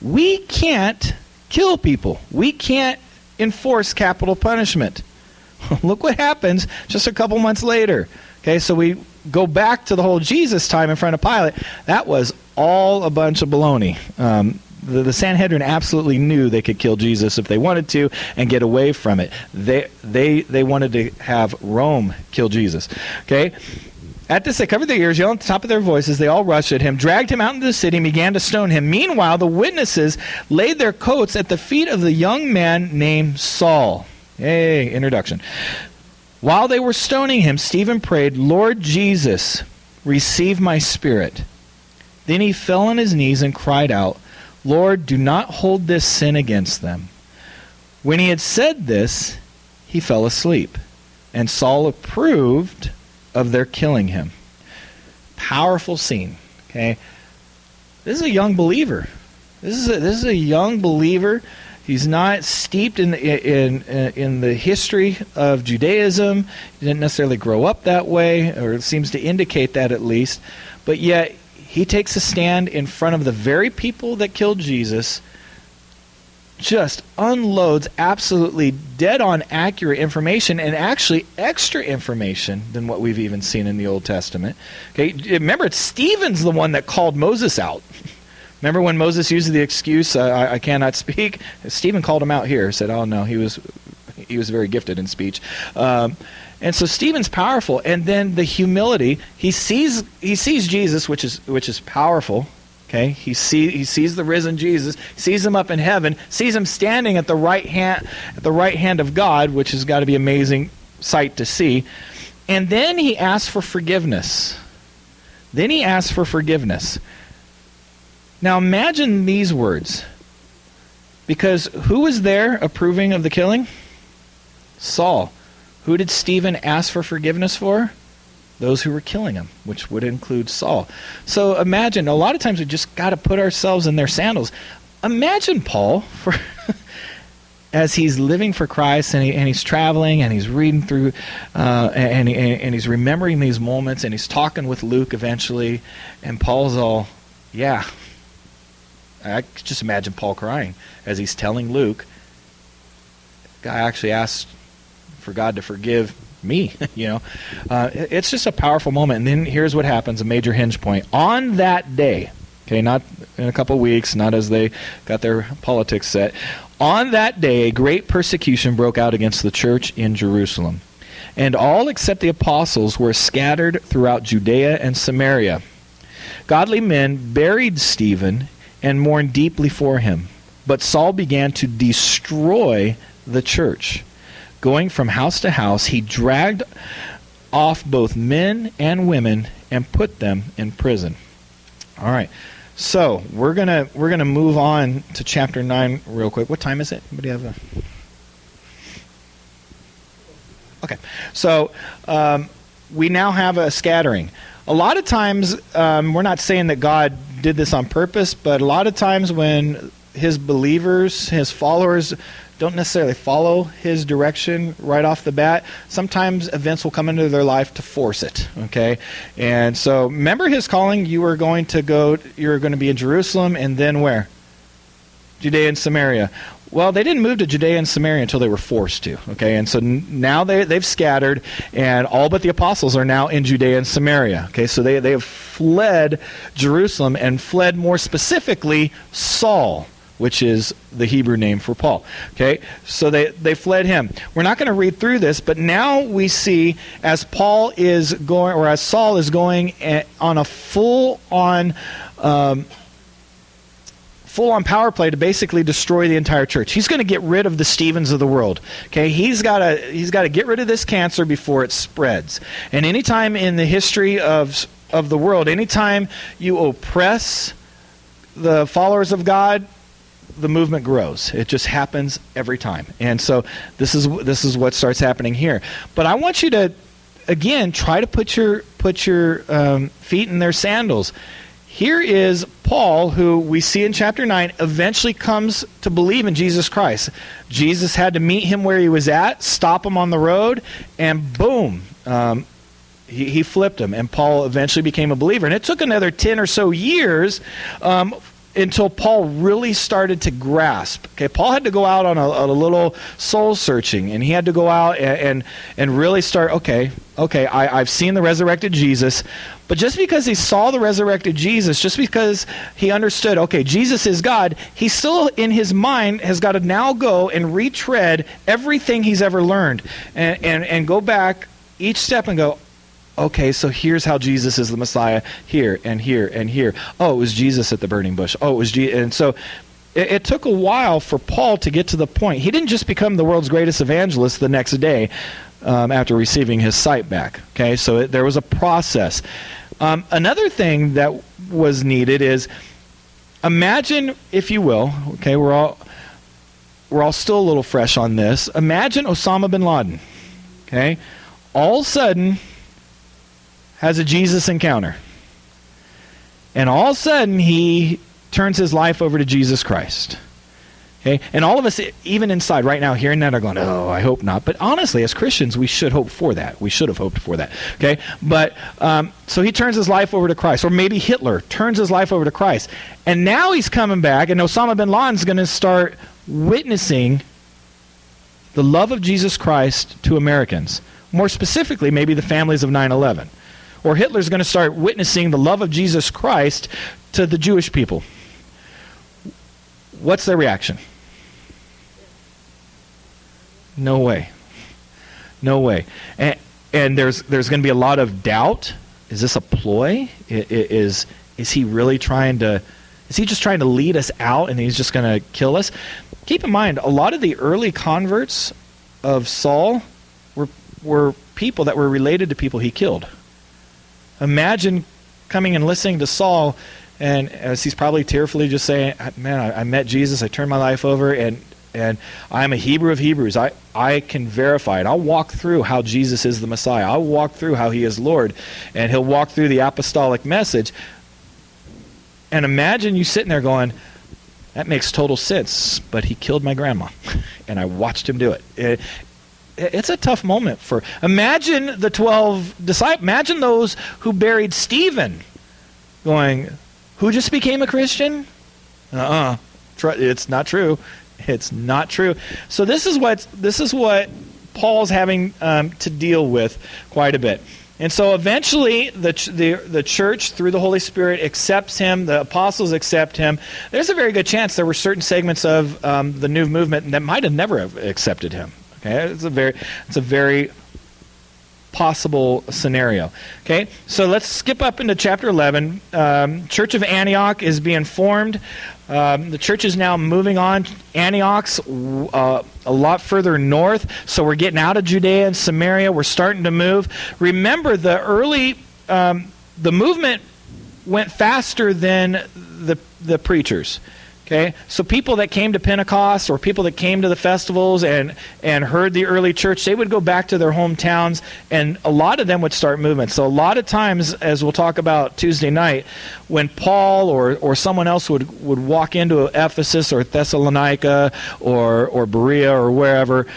We can't kill people. We can't enforce capital punishment. (laughs) Look what happens just a couple months later. Okay, so we go back to the whole Jesus time in front of Pilate. That was all a bunch of baloney. Um, the, the Sanhedrin absolutely knew they could kill Jesus if they wanted to and get away from it. They they they wanted to have Rome kill Jesus. Okay. At this, they covered their ears, yelling at the top of their voices. They all rushed at him, dragged him out into the city, and began to stone him. Meanwhile, the witnesses laid their coats at the feet of the young man named Saul. Hey, introduction. While they were stoning him, Stephen prayed, Lord Jesus, receive my spirit. Then he fell on his knees and cried out, Lord, do not hold this sin against them. When he had said this, he fell asleep, and Saul approved of their killing him. Powerful scene. Okay, this is a young believer. This is a, this is a young believer. He's not steeped in, in in in the history of Judaism. He didn't necessarily grow up that way, or it seems to indicate that at least. But yet he takes a stand in front of the very people that killed Jesus, just unloads absolutely dead on accurate information and actually extra information than what we've even seen in the Old Testament. Okay, remember, it's Stephen's the one that called Moses out. (laughs) Remember when Moses used the excuse, uh, I, I, cannot speak? Stephen called him out here, said, oh no, he was, he was very gifted in speech. Um, and so Stephen's powerful, and then the humility. He sees he sees Jesus, which is which is powerful. Okay, he see he sees the risen Jesus, sees him up in heaven, sees him standing at the right hand at the right hand of God, which has got to be amazing sight to see. And then he asks for forgiveness. Then he asks for forgiveness. Now imagine these words. Because who was there approving of the killing? Saul. Who did Stephen ask for forgiveness for? Those who were killing him, which would include Saul. So imagine, a lot of times we just got to put ourselves in their sandals. Imagine Paul (laughs) for. as he's living for Christ and, he, and, he's traveling and he's reading through uh, and, and, and, he's remembering these moments and he's talking with Luke eventually and Paul's all, yeah. I just imagine Paul crying as he's telling Luke. Guy actually asked for God to forgive me, (laughs) you know. Uh, it's just a powerful moment. And then here's what happens a major hinge point. On that day, okay, not in a couple weeks, not as they got their politics set. On that day, a great persecution broke out against the church in Jerusalem. And all except the apostles were scattered throughout Judea and Samaria. Godly men buried Stephen and mourned deeply for him. But Saul began to destroy the church. Going from house to house, he dragged off both men and women and put them in prison. All right. So we're gonna we're gonna move on to chapter nine real quick. What time is it? Anybody have a? Okay, so um, we now have a scattering. A lot of times, um, we're not saying that God did this on purpose, but a lot of times when His believers, His followers, don't necessarily follow his direction right off the bat. Sometimes events will come into their life to force it. Okay, and so remember his calling. You were going to go. You were going to be in Jerusalem, and then where? Judea and Samaria. Well, they didn't move to Judea and Samaria until they were forced to. Okay, and so now they they've scattered, and all but the apostles are now in Judea and Samaria. Okay, so they they have fled Jerusalem and fled more specifically Saul which is the Hebrew name for Paul. Okay, so they, they fled him. We're not going to read through this, but now we see as Paul is going, or as Saul is going eh, on a full on. Um, full on power play to basically destroy the entire church. He's going to get rid of the Stephens of the world. Okay, he's got to he's got to get rid of this cancer before it spreads. And anytime in the history of of the world, anytime you oppress the followers of God, the movement grows. It just happens every time. And so this is this is what starts happening here. But I want you to again try to put your put your um, feet in their sandals. Here is Paul, who we see in chapter 9, eventually comes to believe in Jesus Christ. Jesus had to meet him where he was at, stop him on the road, and boom, um, he, he, flipped him. And Paul eventually became a believer. And it took another 10 or so years um, until Paul really started to grasp. Okay, Paul had to go out on a, a little soul searching, and he had to go out and, and, and really start. Okay, okay, I, I've seen the resurrected Jesus, but just because he saw the resurrected Jesus, just because he understood, okay, Jesus is God, he still in his mind has got to now go and retread everything he's ever learned, and and, and go back each step and go, okay, so here's how Jesus is the Messiah here and here and here. Oh, it was Jesus at the burning bush. Oh, it was Jesus. And so it, it, took a while for Paul to get to the point. He didn't just become the world's greatest evangelist the next day um, after receiving his sight back. Okay, so it, there was a process. Um, another thing that was needed is imagine, if you will, okay, we're all we're all still a little fresh on this. Imagine Osama bin Laden. Okay, all of a sudden has a Jesus encounter. And all of a sudden, he turns his life over to Jesus Christ. Okay? And all of us, even inside right now, hearing that, are going, oh, I hope not. But honestly, as Christians, we should hope for that. We should have hoped for that. Okay? But um, so he turns his life over to Christ. Or maybe Hitler turns his life over to Christ. And now he's coming back, and Osama bin Laden's going to start witnessing the love of Jesus Christ to Americans. More specifically, maybe the families of 9 11 or Hitler's going to start witnessing the love of Jesus Christ to the Jewish people. What's their reaction? No way. No way. And, and there's, there's going to be a lot of doubt. Is this a ploy? Is, is he really trying to. Is he just trying to lead us out and he's just going to kill us? Keep in mind, a lot of the early converts of Saul were, were people that were related to people he killed. Imagine coming and listening to Saul, and as he's probably tearfully just saying, "Man, I, I met Jesus. I turned my life over, and and I'm a Hebrew of Hebrews. I, I can verify it. I'll walk through how Jesus is the Messiah. I'll walk through how he is Lord. And he'll walk through the apostolic message. And imagine you sitting there going, that makes total sense, but he killed my grandma. (laughs) and I watched him do it. It it's a tough moment for imagine the 12 disciples imagine those who buried stephen going who just became a christian uh-uh it's not true it's not true so this is what this is what Paul's having um, to deal with quite a bit. And so eventually, the, the, the church, through the Holy Spirit, accepts him. The apostles accept him. There's a very good chance there were certain segments of um, the new movement that might have never accepted him. Okay, it's a very, it's a very possible scenario. Okay, so let's skip up into chapter 11. Um, church of Antioch is being formed. Um, the church is now moving on. Antioch's uh, a lot further north, so we're getting out of Judea and Samaria. We're starting to move. Remember, the early um, the movement went faster than the the preachers. Okay, so people that came to Pentecost or people that came to the festivals and and heard the early church, they would go back to their hometowns, and a lot of them would start movements. So a lot of times, as we'll talk about Tuesday night, when Paul or or someone else would would walk into Ephesus or Thessalonica or or Berea or wherever,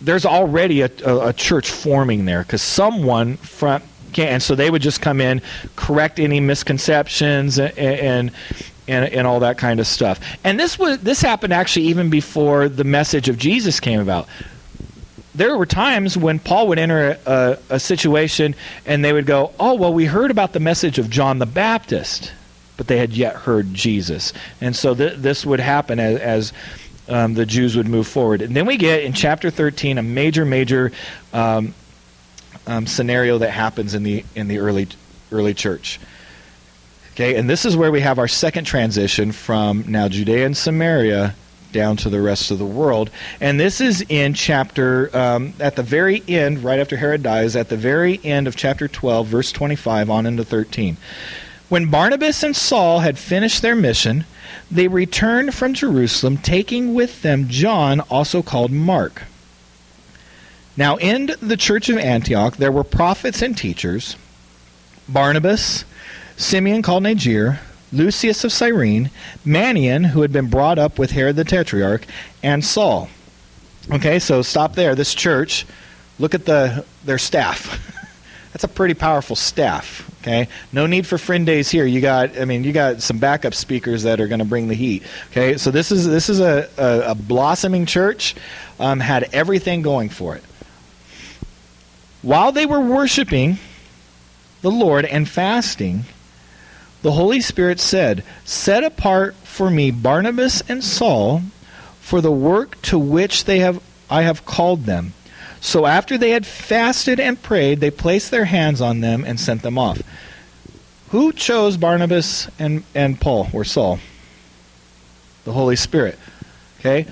there's already a, a, a church forming there because someone from and so they would just come in, correct any misconceptions, and, and and, and all that kind of stuff. And this was this happened actually even before the message of Jesus came about. There were times when Paul would enter a, a, situation and they would go, "Oh, well, we heard about the message of John the Baptist." but they had yet heard Jesus. And so th- this would happen as, as um, the Jews would move forward. And then we get in chapter 13 a major, major um, um, scenario that happens in the in the early early church. Okay, and this is where we have our second transition from now Judea and Samaria down to the rest of the world. And this is in chapter, um, at the very end, right after Herod dies, at the very end of chapter 12, verse 25 on into 13. When Barnabas and Saul had finished their mission, they returned from Jerusalem, taking with them John, also called Mark. Now, in the church of Antioch, there were prophets and teachers Barnabas, Simeon called Niger, Lucius of Cyrene, Manaen, who had been brought up with Herod the Tetrarch, and Saul. Okay, so stop there. This church, look at the their staff. (laughs) That's a pretty powerful staff. Okay, no need for friend days here. You got, I mean, you got some backup speakers that are going to bring the heat. Okay, so this is this is a a, a blossoming church, um, had everything going for it. While they were worshiping the Lord and fasting, the Holy Spirit said, Set apart for me Barnabas and Saul for the work to which they have I have called them. So after they had fasted and prayed, they placed their hands on them and sent them off. Who chose Barnabas and, and Paul or Saul? The Holy Spirit. Okay?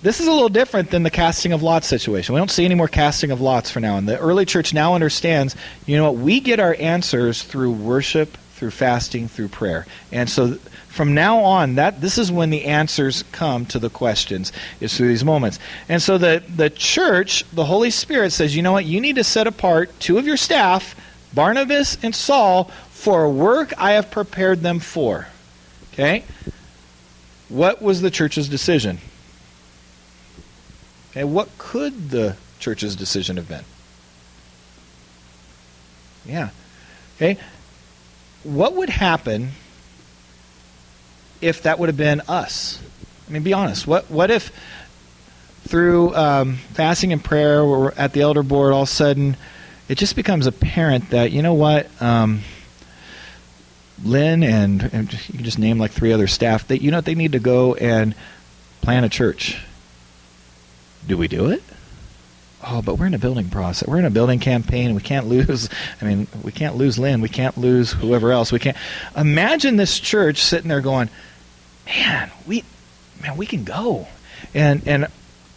This is a little different than the casting of lots situation. We don't see any more casting of lots for now. And the early church now understands, you know what, we get our answers through worship through fasting, through prayer. And so from now on, that this is when the answers come to the questions, is through these moments. And so the, the church, the Holy Spirit says, you know what, you need to set apart two of your staff, Barnabas and Saul, for a work I have prepared them for. Okay? What was the church's decision? Okay, what could the church's decision have been? Yeah. Okay? What would happen if that would have been us? I mean, be honest. What what if through um, fasting and prayer, we're at the elder board, all of a sudden it just becomes apparent that you know what, um, Lynn and, and you can just name like three other staff that you know they need to go and plan a church. Do we do it? Oh, but we're in a building process. We're in a building campaign. We can't lose. I mean, we can't lose Lynn. We can't lose whoever else. We can't. Imagine this church sitting there going, man, we, man, we can go. And and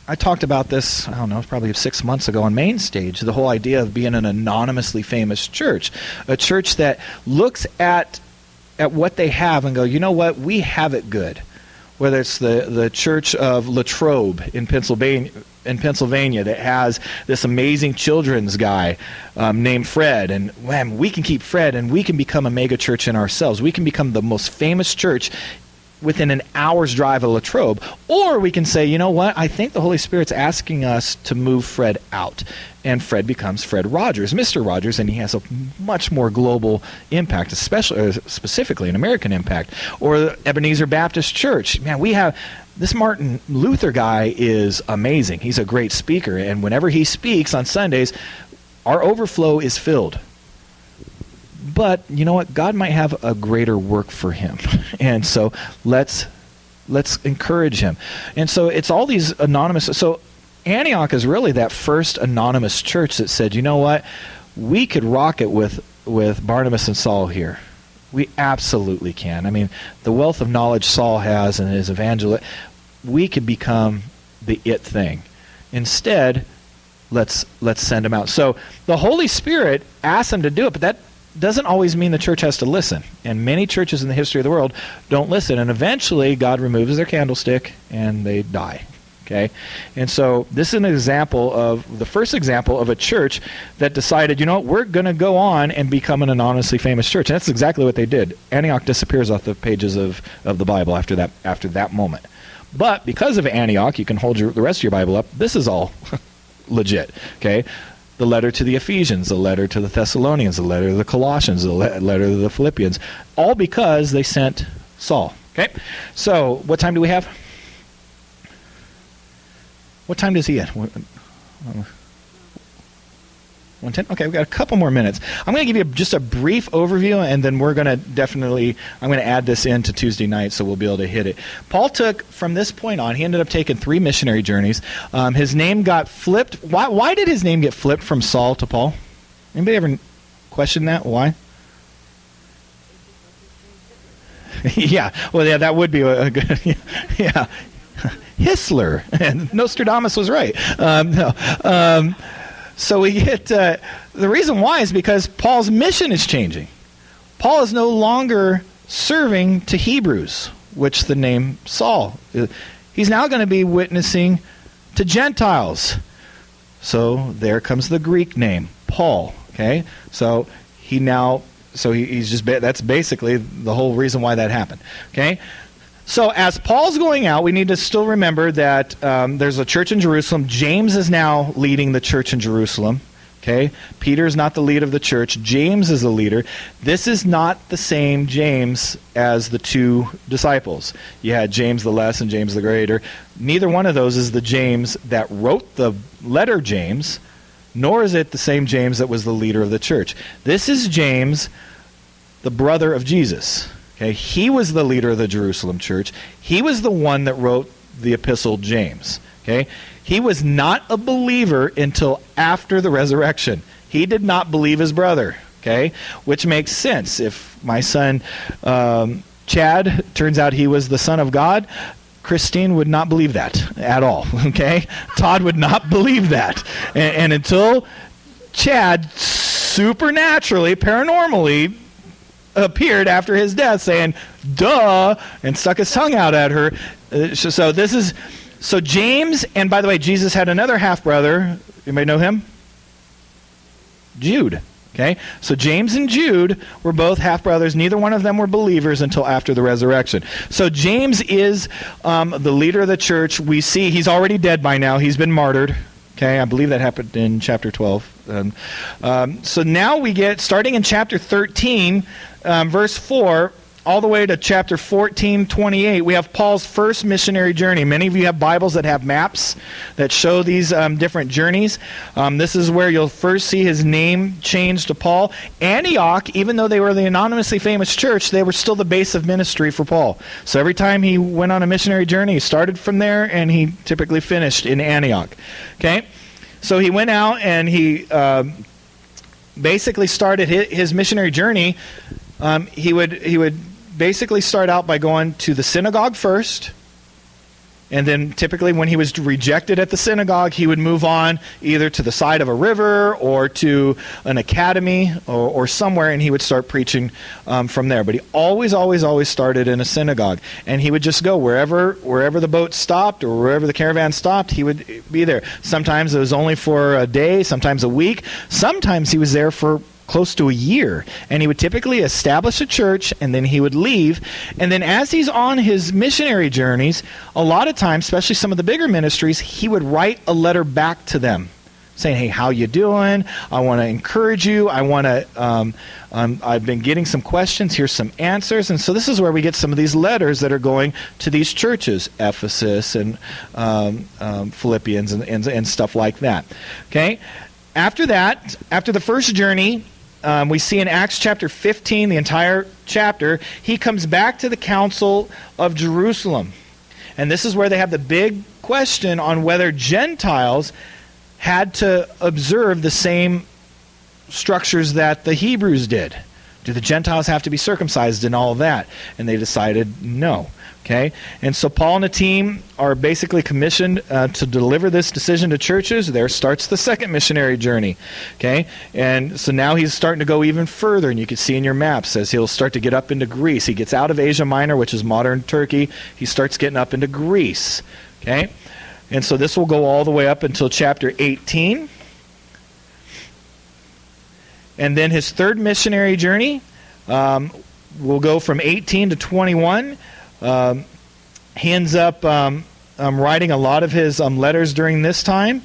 I talked about this. I don't know, probably six months ago on main stage. The whole idea of being an anonymously famous church, a church that looks at at what they have and go, you know what, we have it good whether it's the, the Church of Latrobe in Pennsylvania, in Pennsylvania that has this amazing children's guy um, named Fred, and man, we can keep Fred, and we can become a mega church in ourselves. We can become the most famous church within an hour's drive of Latrobe. Or we can say, you know what? I think the Holy Spirit's asking us to move Fred out. And Fred becomes Fred Rogers, Mr. Rogers, and he has a much more global impact, especially uh, specifically an American impact. Or Ebenezer Baptist Church. Man, we have this Martin Luther guy is amazing. He's a great speaker. And whenever he speaks on Sundays, our overflow is filled. But you know what? God might have a greater work for him. (laughs) And so let's let's encourage him. And so it's all these anonymous so Antioch is really that first anonymous church that said, "You know what? We could rock it with with Barnabas and Saul here. We absolutely can. I mean, the wealth of knowledge Saul has and his evangelist, we could become the it thing. Instead, let's let's send him out. So the Holy Spirit asks them to do it, but that doesn't always mean the church has to listen. And many churches in the history of the world don't listen, and eventually God removes their candlestick and they die. Okay? And so this is an example of the first example of a church that decided, you know what, we're going to go on and become an anonymously famous church. And that's exactly what they did. Antioch disappears off the pages of, of the Bible after that after that moment. But because of Antioch, you can hold your, the rest of your Bible up. This is all (laughs) legit. Okay? The letter to the Ephesians, the letter to the Thessalonians, the letter to the Colossians, the le- letter to the Philippians, all because they sent Saul. Okay? So, what time do we have? What time does he? What, uh, 110? Okay, we've got a couple more minutes. I'm going to give you just a brief overview, and then we're going to definitely, I'm going to add this into Tuesday night so we'll be able to hit it. Paul took, from this point on, he ended up taking three missionary journeys. Um, his name got flipped. Why, why did his name get flipped from Saul to Paul? Anybody ever question that? Why? (laughs) yeah, well, yeah, that would be a good, (laughs) yeah. Histler, and Nostradamus was right. Um, no. Um, so we get uh, the reason why is because Paul's mission is changing. Paul is no longer serving to Hebrews, which the name Saul. Uh, he's now going to be witnessing to Gentiles. So there comes the Greek name, Paul. Okay, so he now, so he, he's just that's basically the whole reason why that happened. Okay, so, as Paul's going out, we need to still remember that um, there's a church in Jerusalem. James is now leading the church in Jerusalem. Okay? Peter is not the lead of the church. James is the leader. This is not the same James as the two disciples. You had James the Less and James the Greater. Neither one of those is the James that wrote the letter James, nor is it the same James that was the leader of the church. This is James, the brother of Jesus. Okay, he was the leader of the Jerusalem church. He was the one that wrote the epistle James. Okay? He was not a believer until after the resurrection. He did not believe his brother. Okay? Which makes sense. If my son um, Chad turns out he was the son of God, Christine would not believe that at all. (laughs) Okay? Todd would not believe that. And, and until Chad supernaturally, paranormally, appeared after his death saying, duh, and stuck his tongue out at her. Uh, so, so, this is, so James, and by the way, Jesus had another half brother. You may know him? Jude. Okay? So James and Jude were both half brothers. Neither one of them were believers until after the resurrection. So James is um, the leader of the church. We see he's already dead by now, he's been martyred. Okay, I believe that happened in chapter 12. Um, um, so now we get, starting in chapter 13, um, verse 4 all the way to chapter 14, 28, we have Paul's first missionary journey. Many of you have Bibles that have maps that show these um, different journeys. Um, this is where you'll first see his name changed to Paul. Antioch, even though they were the anonymously famous church, they were still the base of ministry for Paul. So every time he went on a missionary journey, he started from there and he typically finished in Antioch. Okay? So he went out and he uh, basically started his, his missionary journey um, he would he would basically start out by going to the synagogue first. And then typically, when he was rejected at the synagogue, he would move on either to the side of a river or to an academy or, or somewhere, and he would start preaching um, from there. But he always, always, always started in a synagogue, and he would just go wherever wherever the boat stopped or wherever the caravan stopped. He would be there. Sometimes it was only for a day, sometimes a week. Sometimes he was there for close to a year. And he would typically establish a church and then he would leave. And then as he's on his missionary journeys, a lot of times, especially some of the bigger ministries, he would write a letter back to them saying, "Hey, how you doing? I want to encourage you. I want to. Um, um, I've been getting some questions. Here's some answers." And so this is where we get some of these letters that are going to these churches, Ephesus and um, um, Philippians and, and, and stuff like that. Okay. After that, after the first journey, um, we see in Acts chapter 15, the entire chapter, he comes back to the council of Jerusalem. And this is where they have the big question on whether Gentiles had to observe the same structures that the Hebrews did. Do the Gentiles have to be circumcised and all of that? And they decided no. Okay? And so Paul and the team are basically commissioned uh, to deliver this decision to churches. There starts the second missionary journey. Okay? And so now he's starting to go even further, and you can see in your maps as he'll start to get up into Greece. He gets out of Asia Minor, which is modern Turkey. He starts getting up into Greece. Okay? And so this will go all the way up until chapter 18. And then his third missionary journey um, will go from 18 to 21. Um, he ends up um, writing a lot of his um, letters during this time.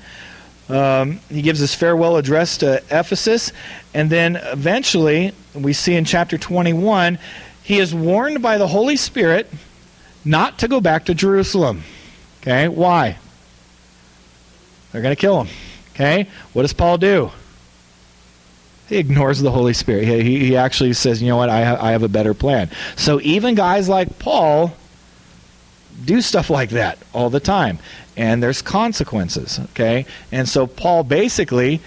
Um, he gives his farewell address to Ephesus, and then eventually, we see in chapter 21, he is warned by the Holy Spirit not to go back to Jerusalem. Okay, why? They're going to kill him. Okay, what does Paul do? He ignores the Holy Spirit. He, he actually says, you know what, I, ha- I have a better plan. So even guys like Paul do stuff like that all the time. And there's consequences, okay? And so Paul basically,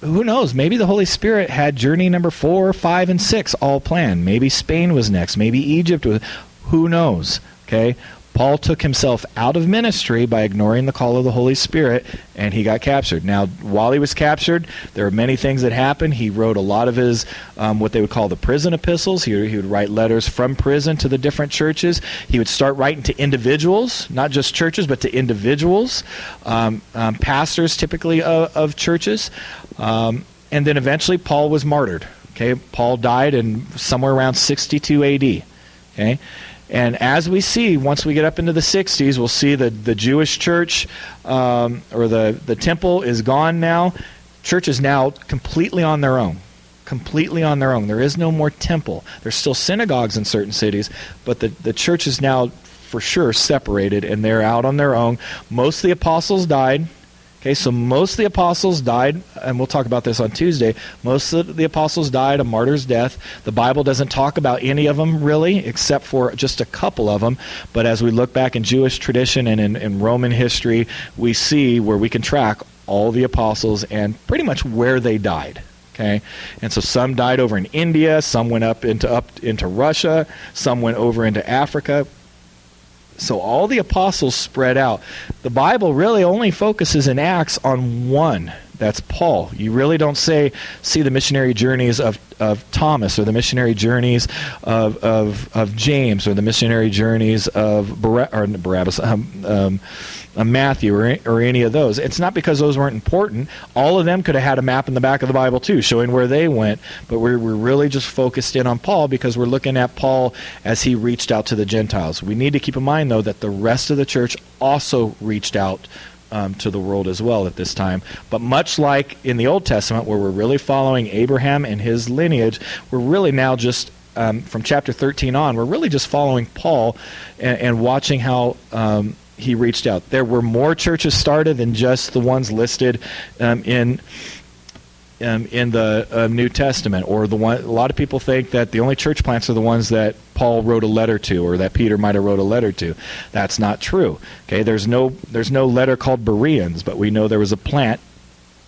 who knows, maybe the Holy Spirit had journey number four, five, and six all planned. Maybe Spain was next. Maybe Egypt was. Who knows, okay? Paul took himself out of ministry by ignoring the call of the Holy Spirit, and he got captured. Now, while he was captured, there are many things that happened. He wrote a lot of his, um, what they would call the prison epistles. He, he would write letters from prison to the different churches. He would start writing to individuals, not just churches, but to individuals, um, um, pastors typically of, of churches. Um, and then eventually, Paul was martyred. Okay, Paul died in somewhere around 62 AD. Okay, and as we see, once we get up into the 60s, we'll see that the Jewish church um, or the, the temple is gone now. Church is now completely on their own. Completely on their own. There is no more temple. There's still synagogues in certain cities, but the, the church is now for sure separated and they're out on their own. Most of the apostles died. Okay, so most of the apostles died, and we'll talk about this on Tuesday. Most of the apostles died a martyr's death. The Bible doesn't talk about any of them really, except for just a couple of them. But as we look back in Jewish tradition and in, in Roman history, we see where we can track all the apostles and pretty much where they died. Okay, and so some died over in India, some went up into up into Russia, some went over into Africa. So all the apostles spread out. The Bible really only focuses in Acts on one. That's Paul. You really don't say see the missionary journeys of, of Thomas or the missionary journeys of, of, of James or the missionary journeys of Bar- or Barnabas, um, um, uh, Matthew or, or any of those. It's not because those weren't important. All of them could have had a map in the back of the Bible too, showing where they went. But we're, we're really just focused in on Paul because we're looking at Paul as he reached out to the Gentiles. We need to keep in mind, though, that the rest of the church also reached out um, to the world as well at this time. But much like in the Old Testament, where we're really following Abraham and his lineage, we're really now just um, from chapter 13 on, we're really just following Paul and, and watching how um, he reached out. There were more churches started than just the ones listed um, in um, in the uh, New Testament, or the one. A lot of people think that the only church plants are the ones that Paul wrote a letter to, or that Peter might have wrote a letter to. That's not true. Okay, there's no there's no letter called Bereans, but we know there was a plant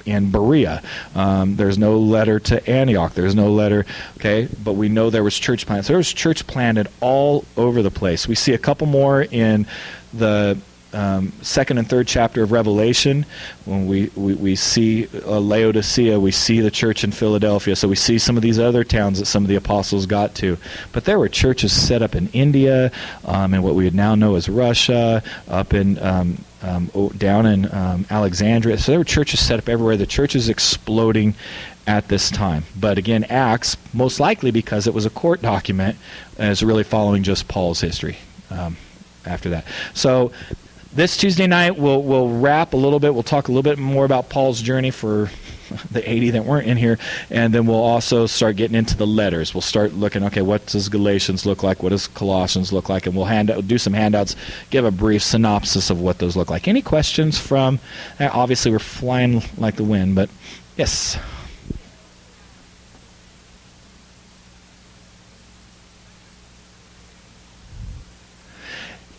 in Berea. Um, there's no letter to Antioch. There's no letter, okay, but we know there was church plants. There was church planted all over the place. We see a couple more in the um, second and third chapter of Revelation, when we, we, we see uh, Laodicea, we see the church in Philadelphia, so we see some of these other towns that some of the apostles got to. But there were churches set up in India, um, and what we would now know as Russia, up in um, um, down in um, Alexandria. So there were churches set up everywhere. The church is exploding at this time. But again, Acts, most likely because it was a court document, is really following just Paul's history um, after that. So this Tuesday night, we'll we'll wrap a little bit. We'll talk a little bit more about Paul's journey for (laughs) the 80 that weren't in here, and then we'll also start getting into the letters. We'll start looking, okay, what does Galatians look like? What does Colossians look like? And we'll hand out, do some handouts, give a brief synopsis of what those look like. Any questions from? Uh, obviously, we're flying like the wind, but yes.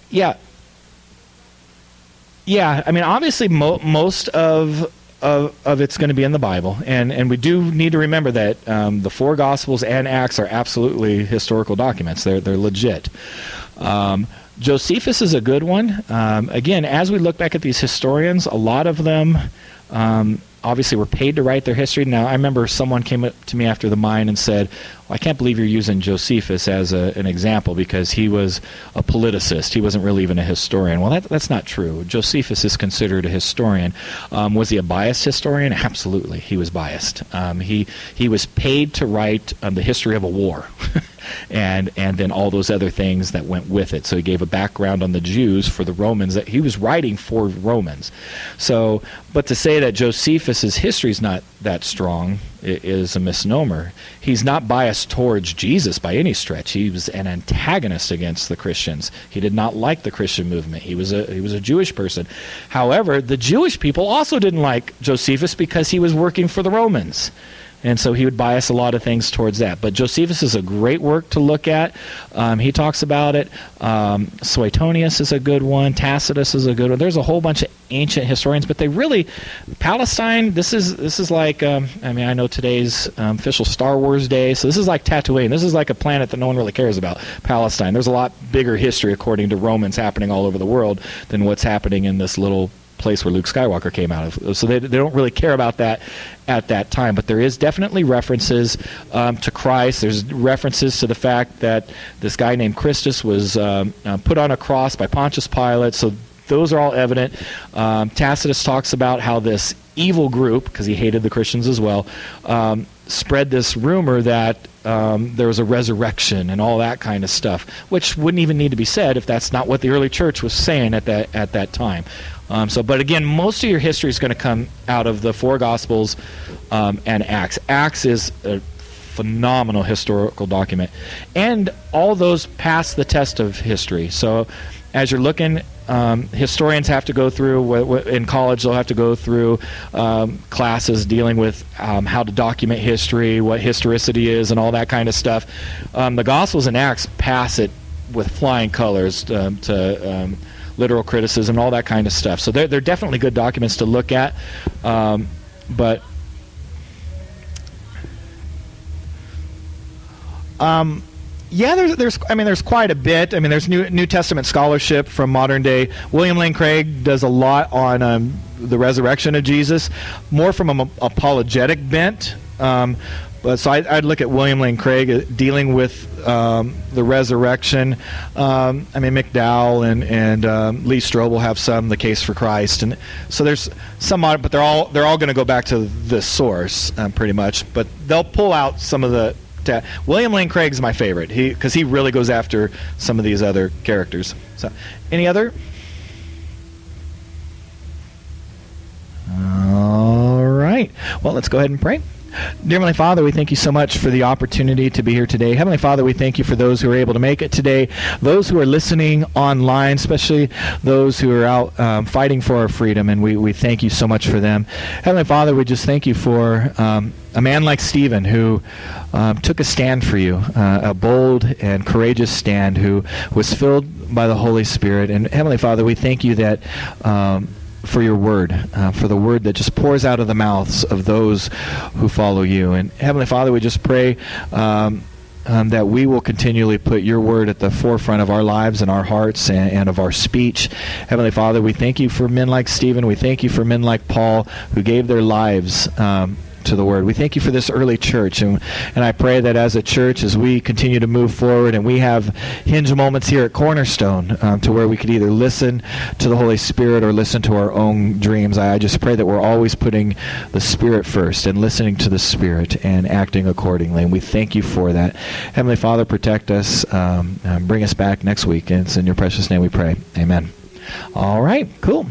Yeah. Yeah, I mean, obviously, mo- most of of, of it's going to be in the Bible, and and we do need to remember that um, the four Gospels and Acts are absolutely historical documents. They're they're legit. Um, Josephus is a good one. Um, again, as we look back at these historians, a lot of them um, obviously were paid to write their history. Now, I remember someone came up to me after the mine and said, well, I can't believe you're using Josephus as a, an example because he was a politicist. He wasn't really even a historian. Well, that, that's not true. Josephus is considered a historian. Um, was he a biased historian? Absolutely, he was biased. Um, he, he was paid to write um, the history of a war. (laughs) and and then all those other things that went with it. So he gave a background on the Jews for the Romans that he was writing for Romans. So, but to say that Josephus's history is not that strong is a misnomer. He's not biased towards Jesus by any stretch. He was an antagonist against the Christians. He did not like the Christian movement. He was a he was a Jewish person. However, the Jewish people also didn't like Josephus because he was working for the Romans. And so he would bias a lot of things towards that. But Josephus is a great work to look at. Um, he talks about it. Um, Suetonius is a good one. Tacitus is a good one. There's a whole bunch of ancient historians, but they really Palestine. This is this is like um, I mean I know today's um, official Star Wars day, so this is like Tatooine. This is like a planet that no one really cares about. Palestine. There's a lot bigger history according to Romans happening all over the world than what's happening in this little place where Luke Skywalker came out of. So they, they don't really care about that at that time. But there is definitely references um, to Christ. There's references to the fact that this guy named Christus was um, uh, put on a cross by Pontius Pilate. So those are all evident. Um, Tacitus talks about how this evil group, because he hated the Christians as well, um, spread this rumor that um, there was a resurrection and all that kind of stuff, which wouldn't even need to be said if that's not what the early church was saying at that at that time. Um, so, but again, most of your history is going to come out of the four Gospels um, and Acts. Acts is a phenomenal historical document, and all those pass the test of history. So, as you're looking, um, historians have to go through in college. They'll have to go through um, classes dealing with um, how to document history, what historicity is, and all that kind of stuff. Um, the Gospels and Acts pass it with flying colors um, to literal criticism, all that kind of stuff. So they're, they're definitely good documents to look at. Um, but um, yeah, there's, there's, I mean, there's quite a bit. I mean, there's New, New Testament scholarship from modern day. William Lane Craig does a lot on um, the resurrection of Jesus, more from an apologetic bent. Um, but so I, would look at William Lane Craig uh, dealing with um, the resurrection. Um, I mean, McDowell and and um, Lee Strobel have some, the case for Christ, and so there's some, but they're all they're all going to go back to the source um, pretty much. But they'll pull out some of the. Ta- William Lane Craig's my favorite. He because he really goes after some of these other characters. So, any other? All right. Well, let's go ahead and pray. Dear Heavenly Father, we thank you so much for the opportunity to be here today. Heavenly Father, we thank you for those who are able to make it today, those who are listening online, especially those who are out um, fighting for our freedom, and we, we thank you so much for them. Heavenly Father, we just thank you for um, a man like Stephen who um, took a stand for you, uh, a bold and courageous stand who was filled by the Holy Spirit. And Heavenly Father, we thank you that um, for your word, uh, for the word that just pours out of the mouths of those who follow you. And Heavenly Father, we just pray um, um, that we will continually put your word at the forefront of our lives and our hearts and, and, of our speech. Heavenly Father, we thank you for men like Stephen. We thank you for men like Paul who gave their lives um, to the word. We thank you for this early church. And, and I pray that as a church, as we continue to move forward and we have hinge moments here at Cornerstone um, to where we could either listen to the Holy Spirit or listen to our own dreams, I, I just pray that we're always putting the Spirit first and listening to the Spirit and acting accordingly. And we thank you for that. Heavenly Father, protect us. Um, bring us back next week. And it's in your precious name we pray. Amen. All right, cool.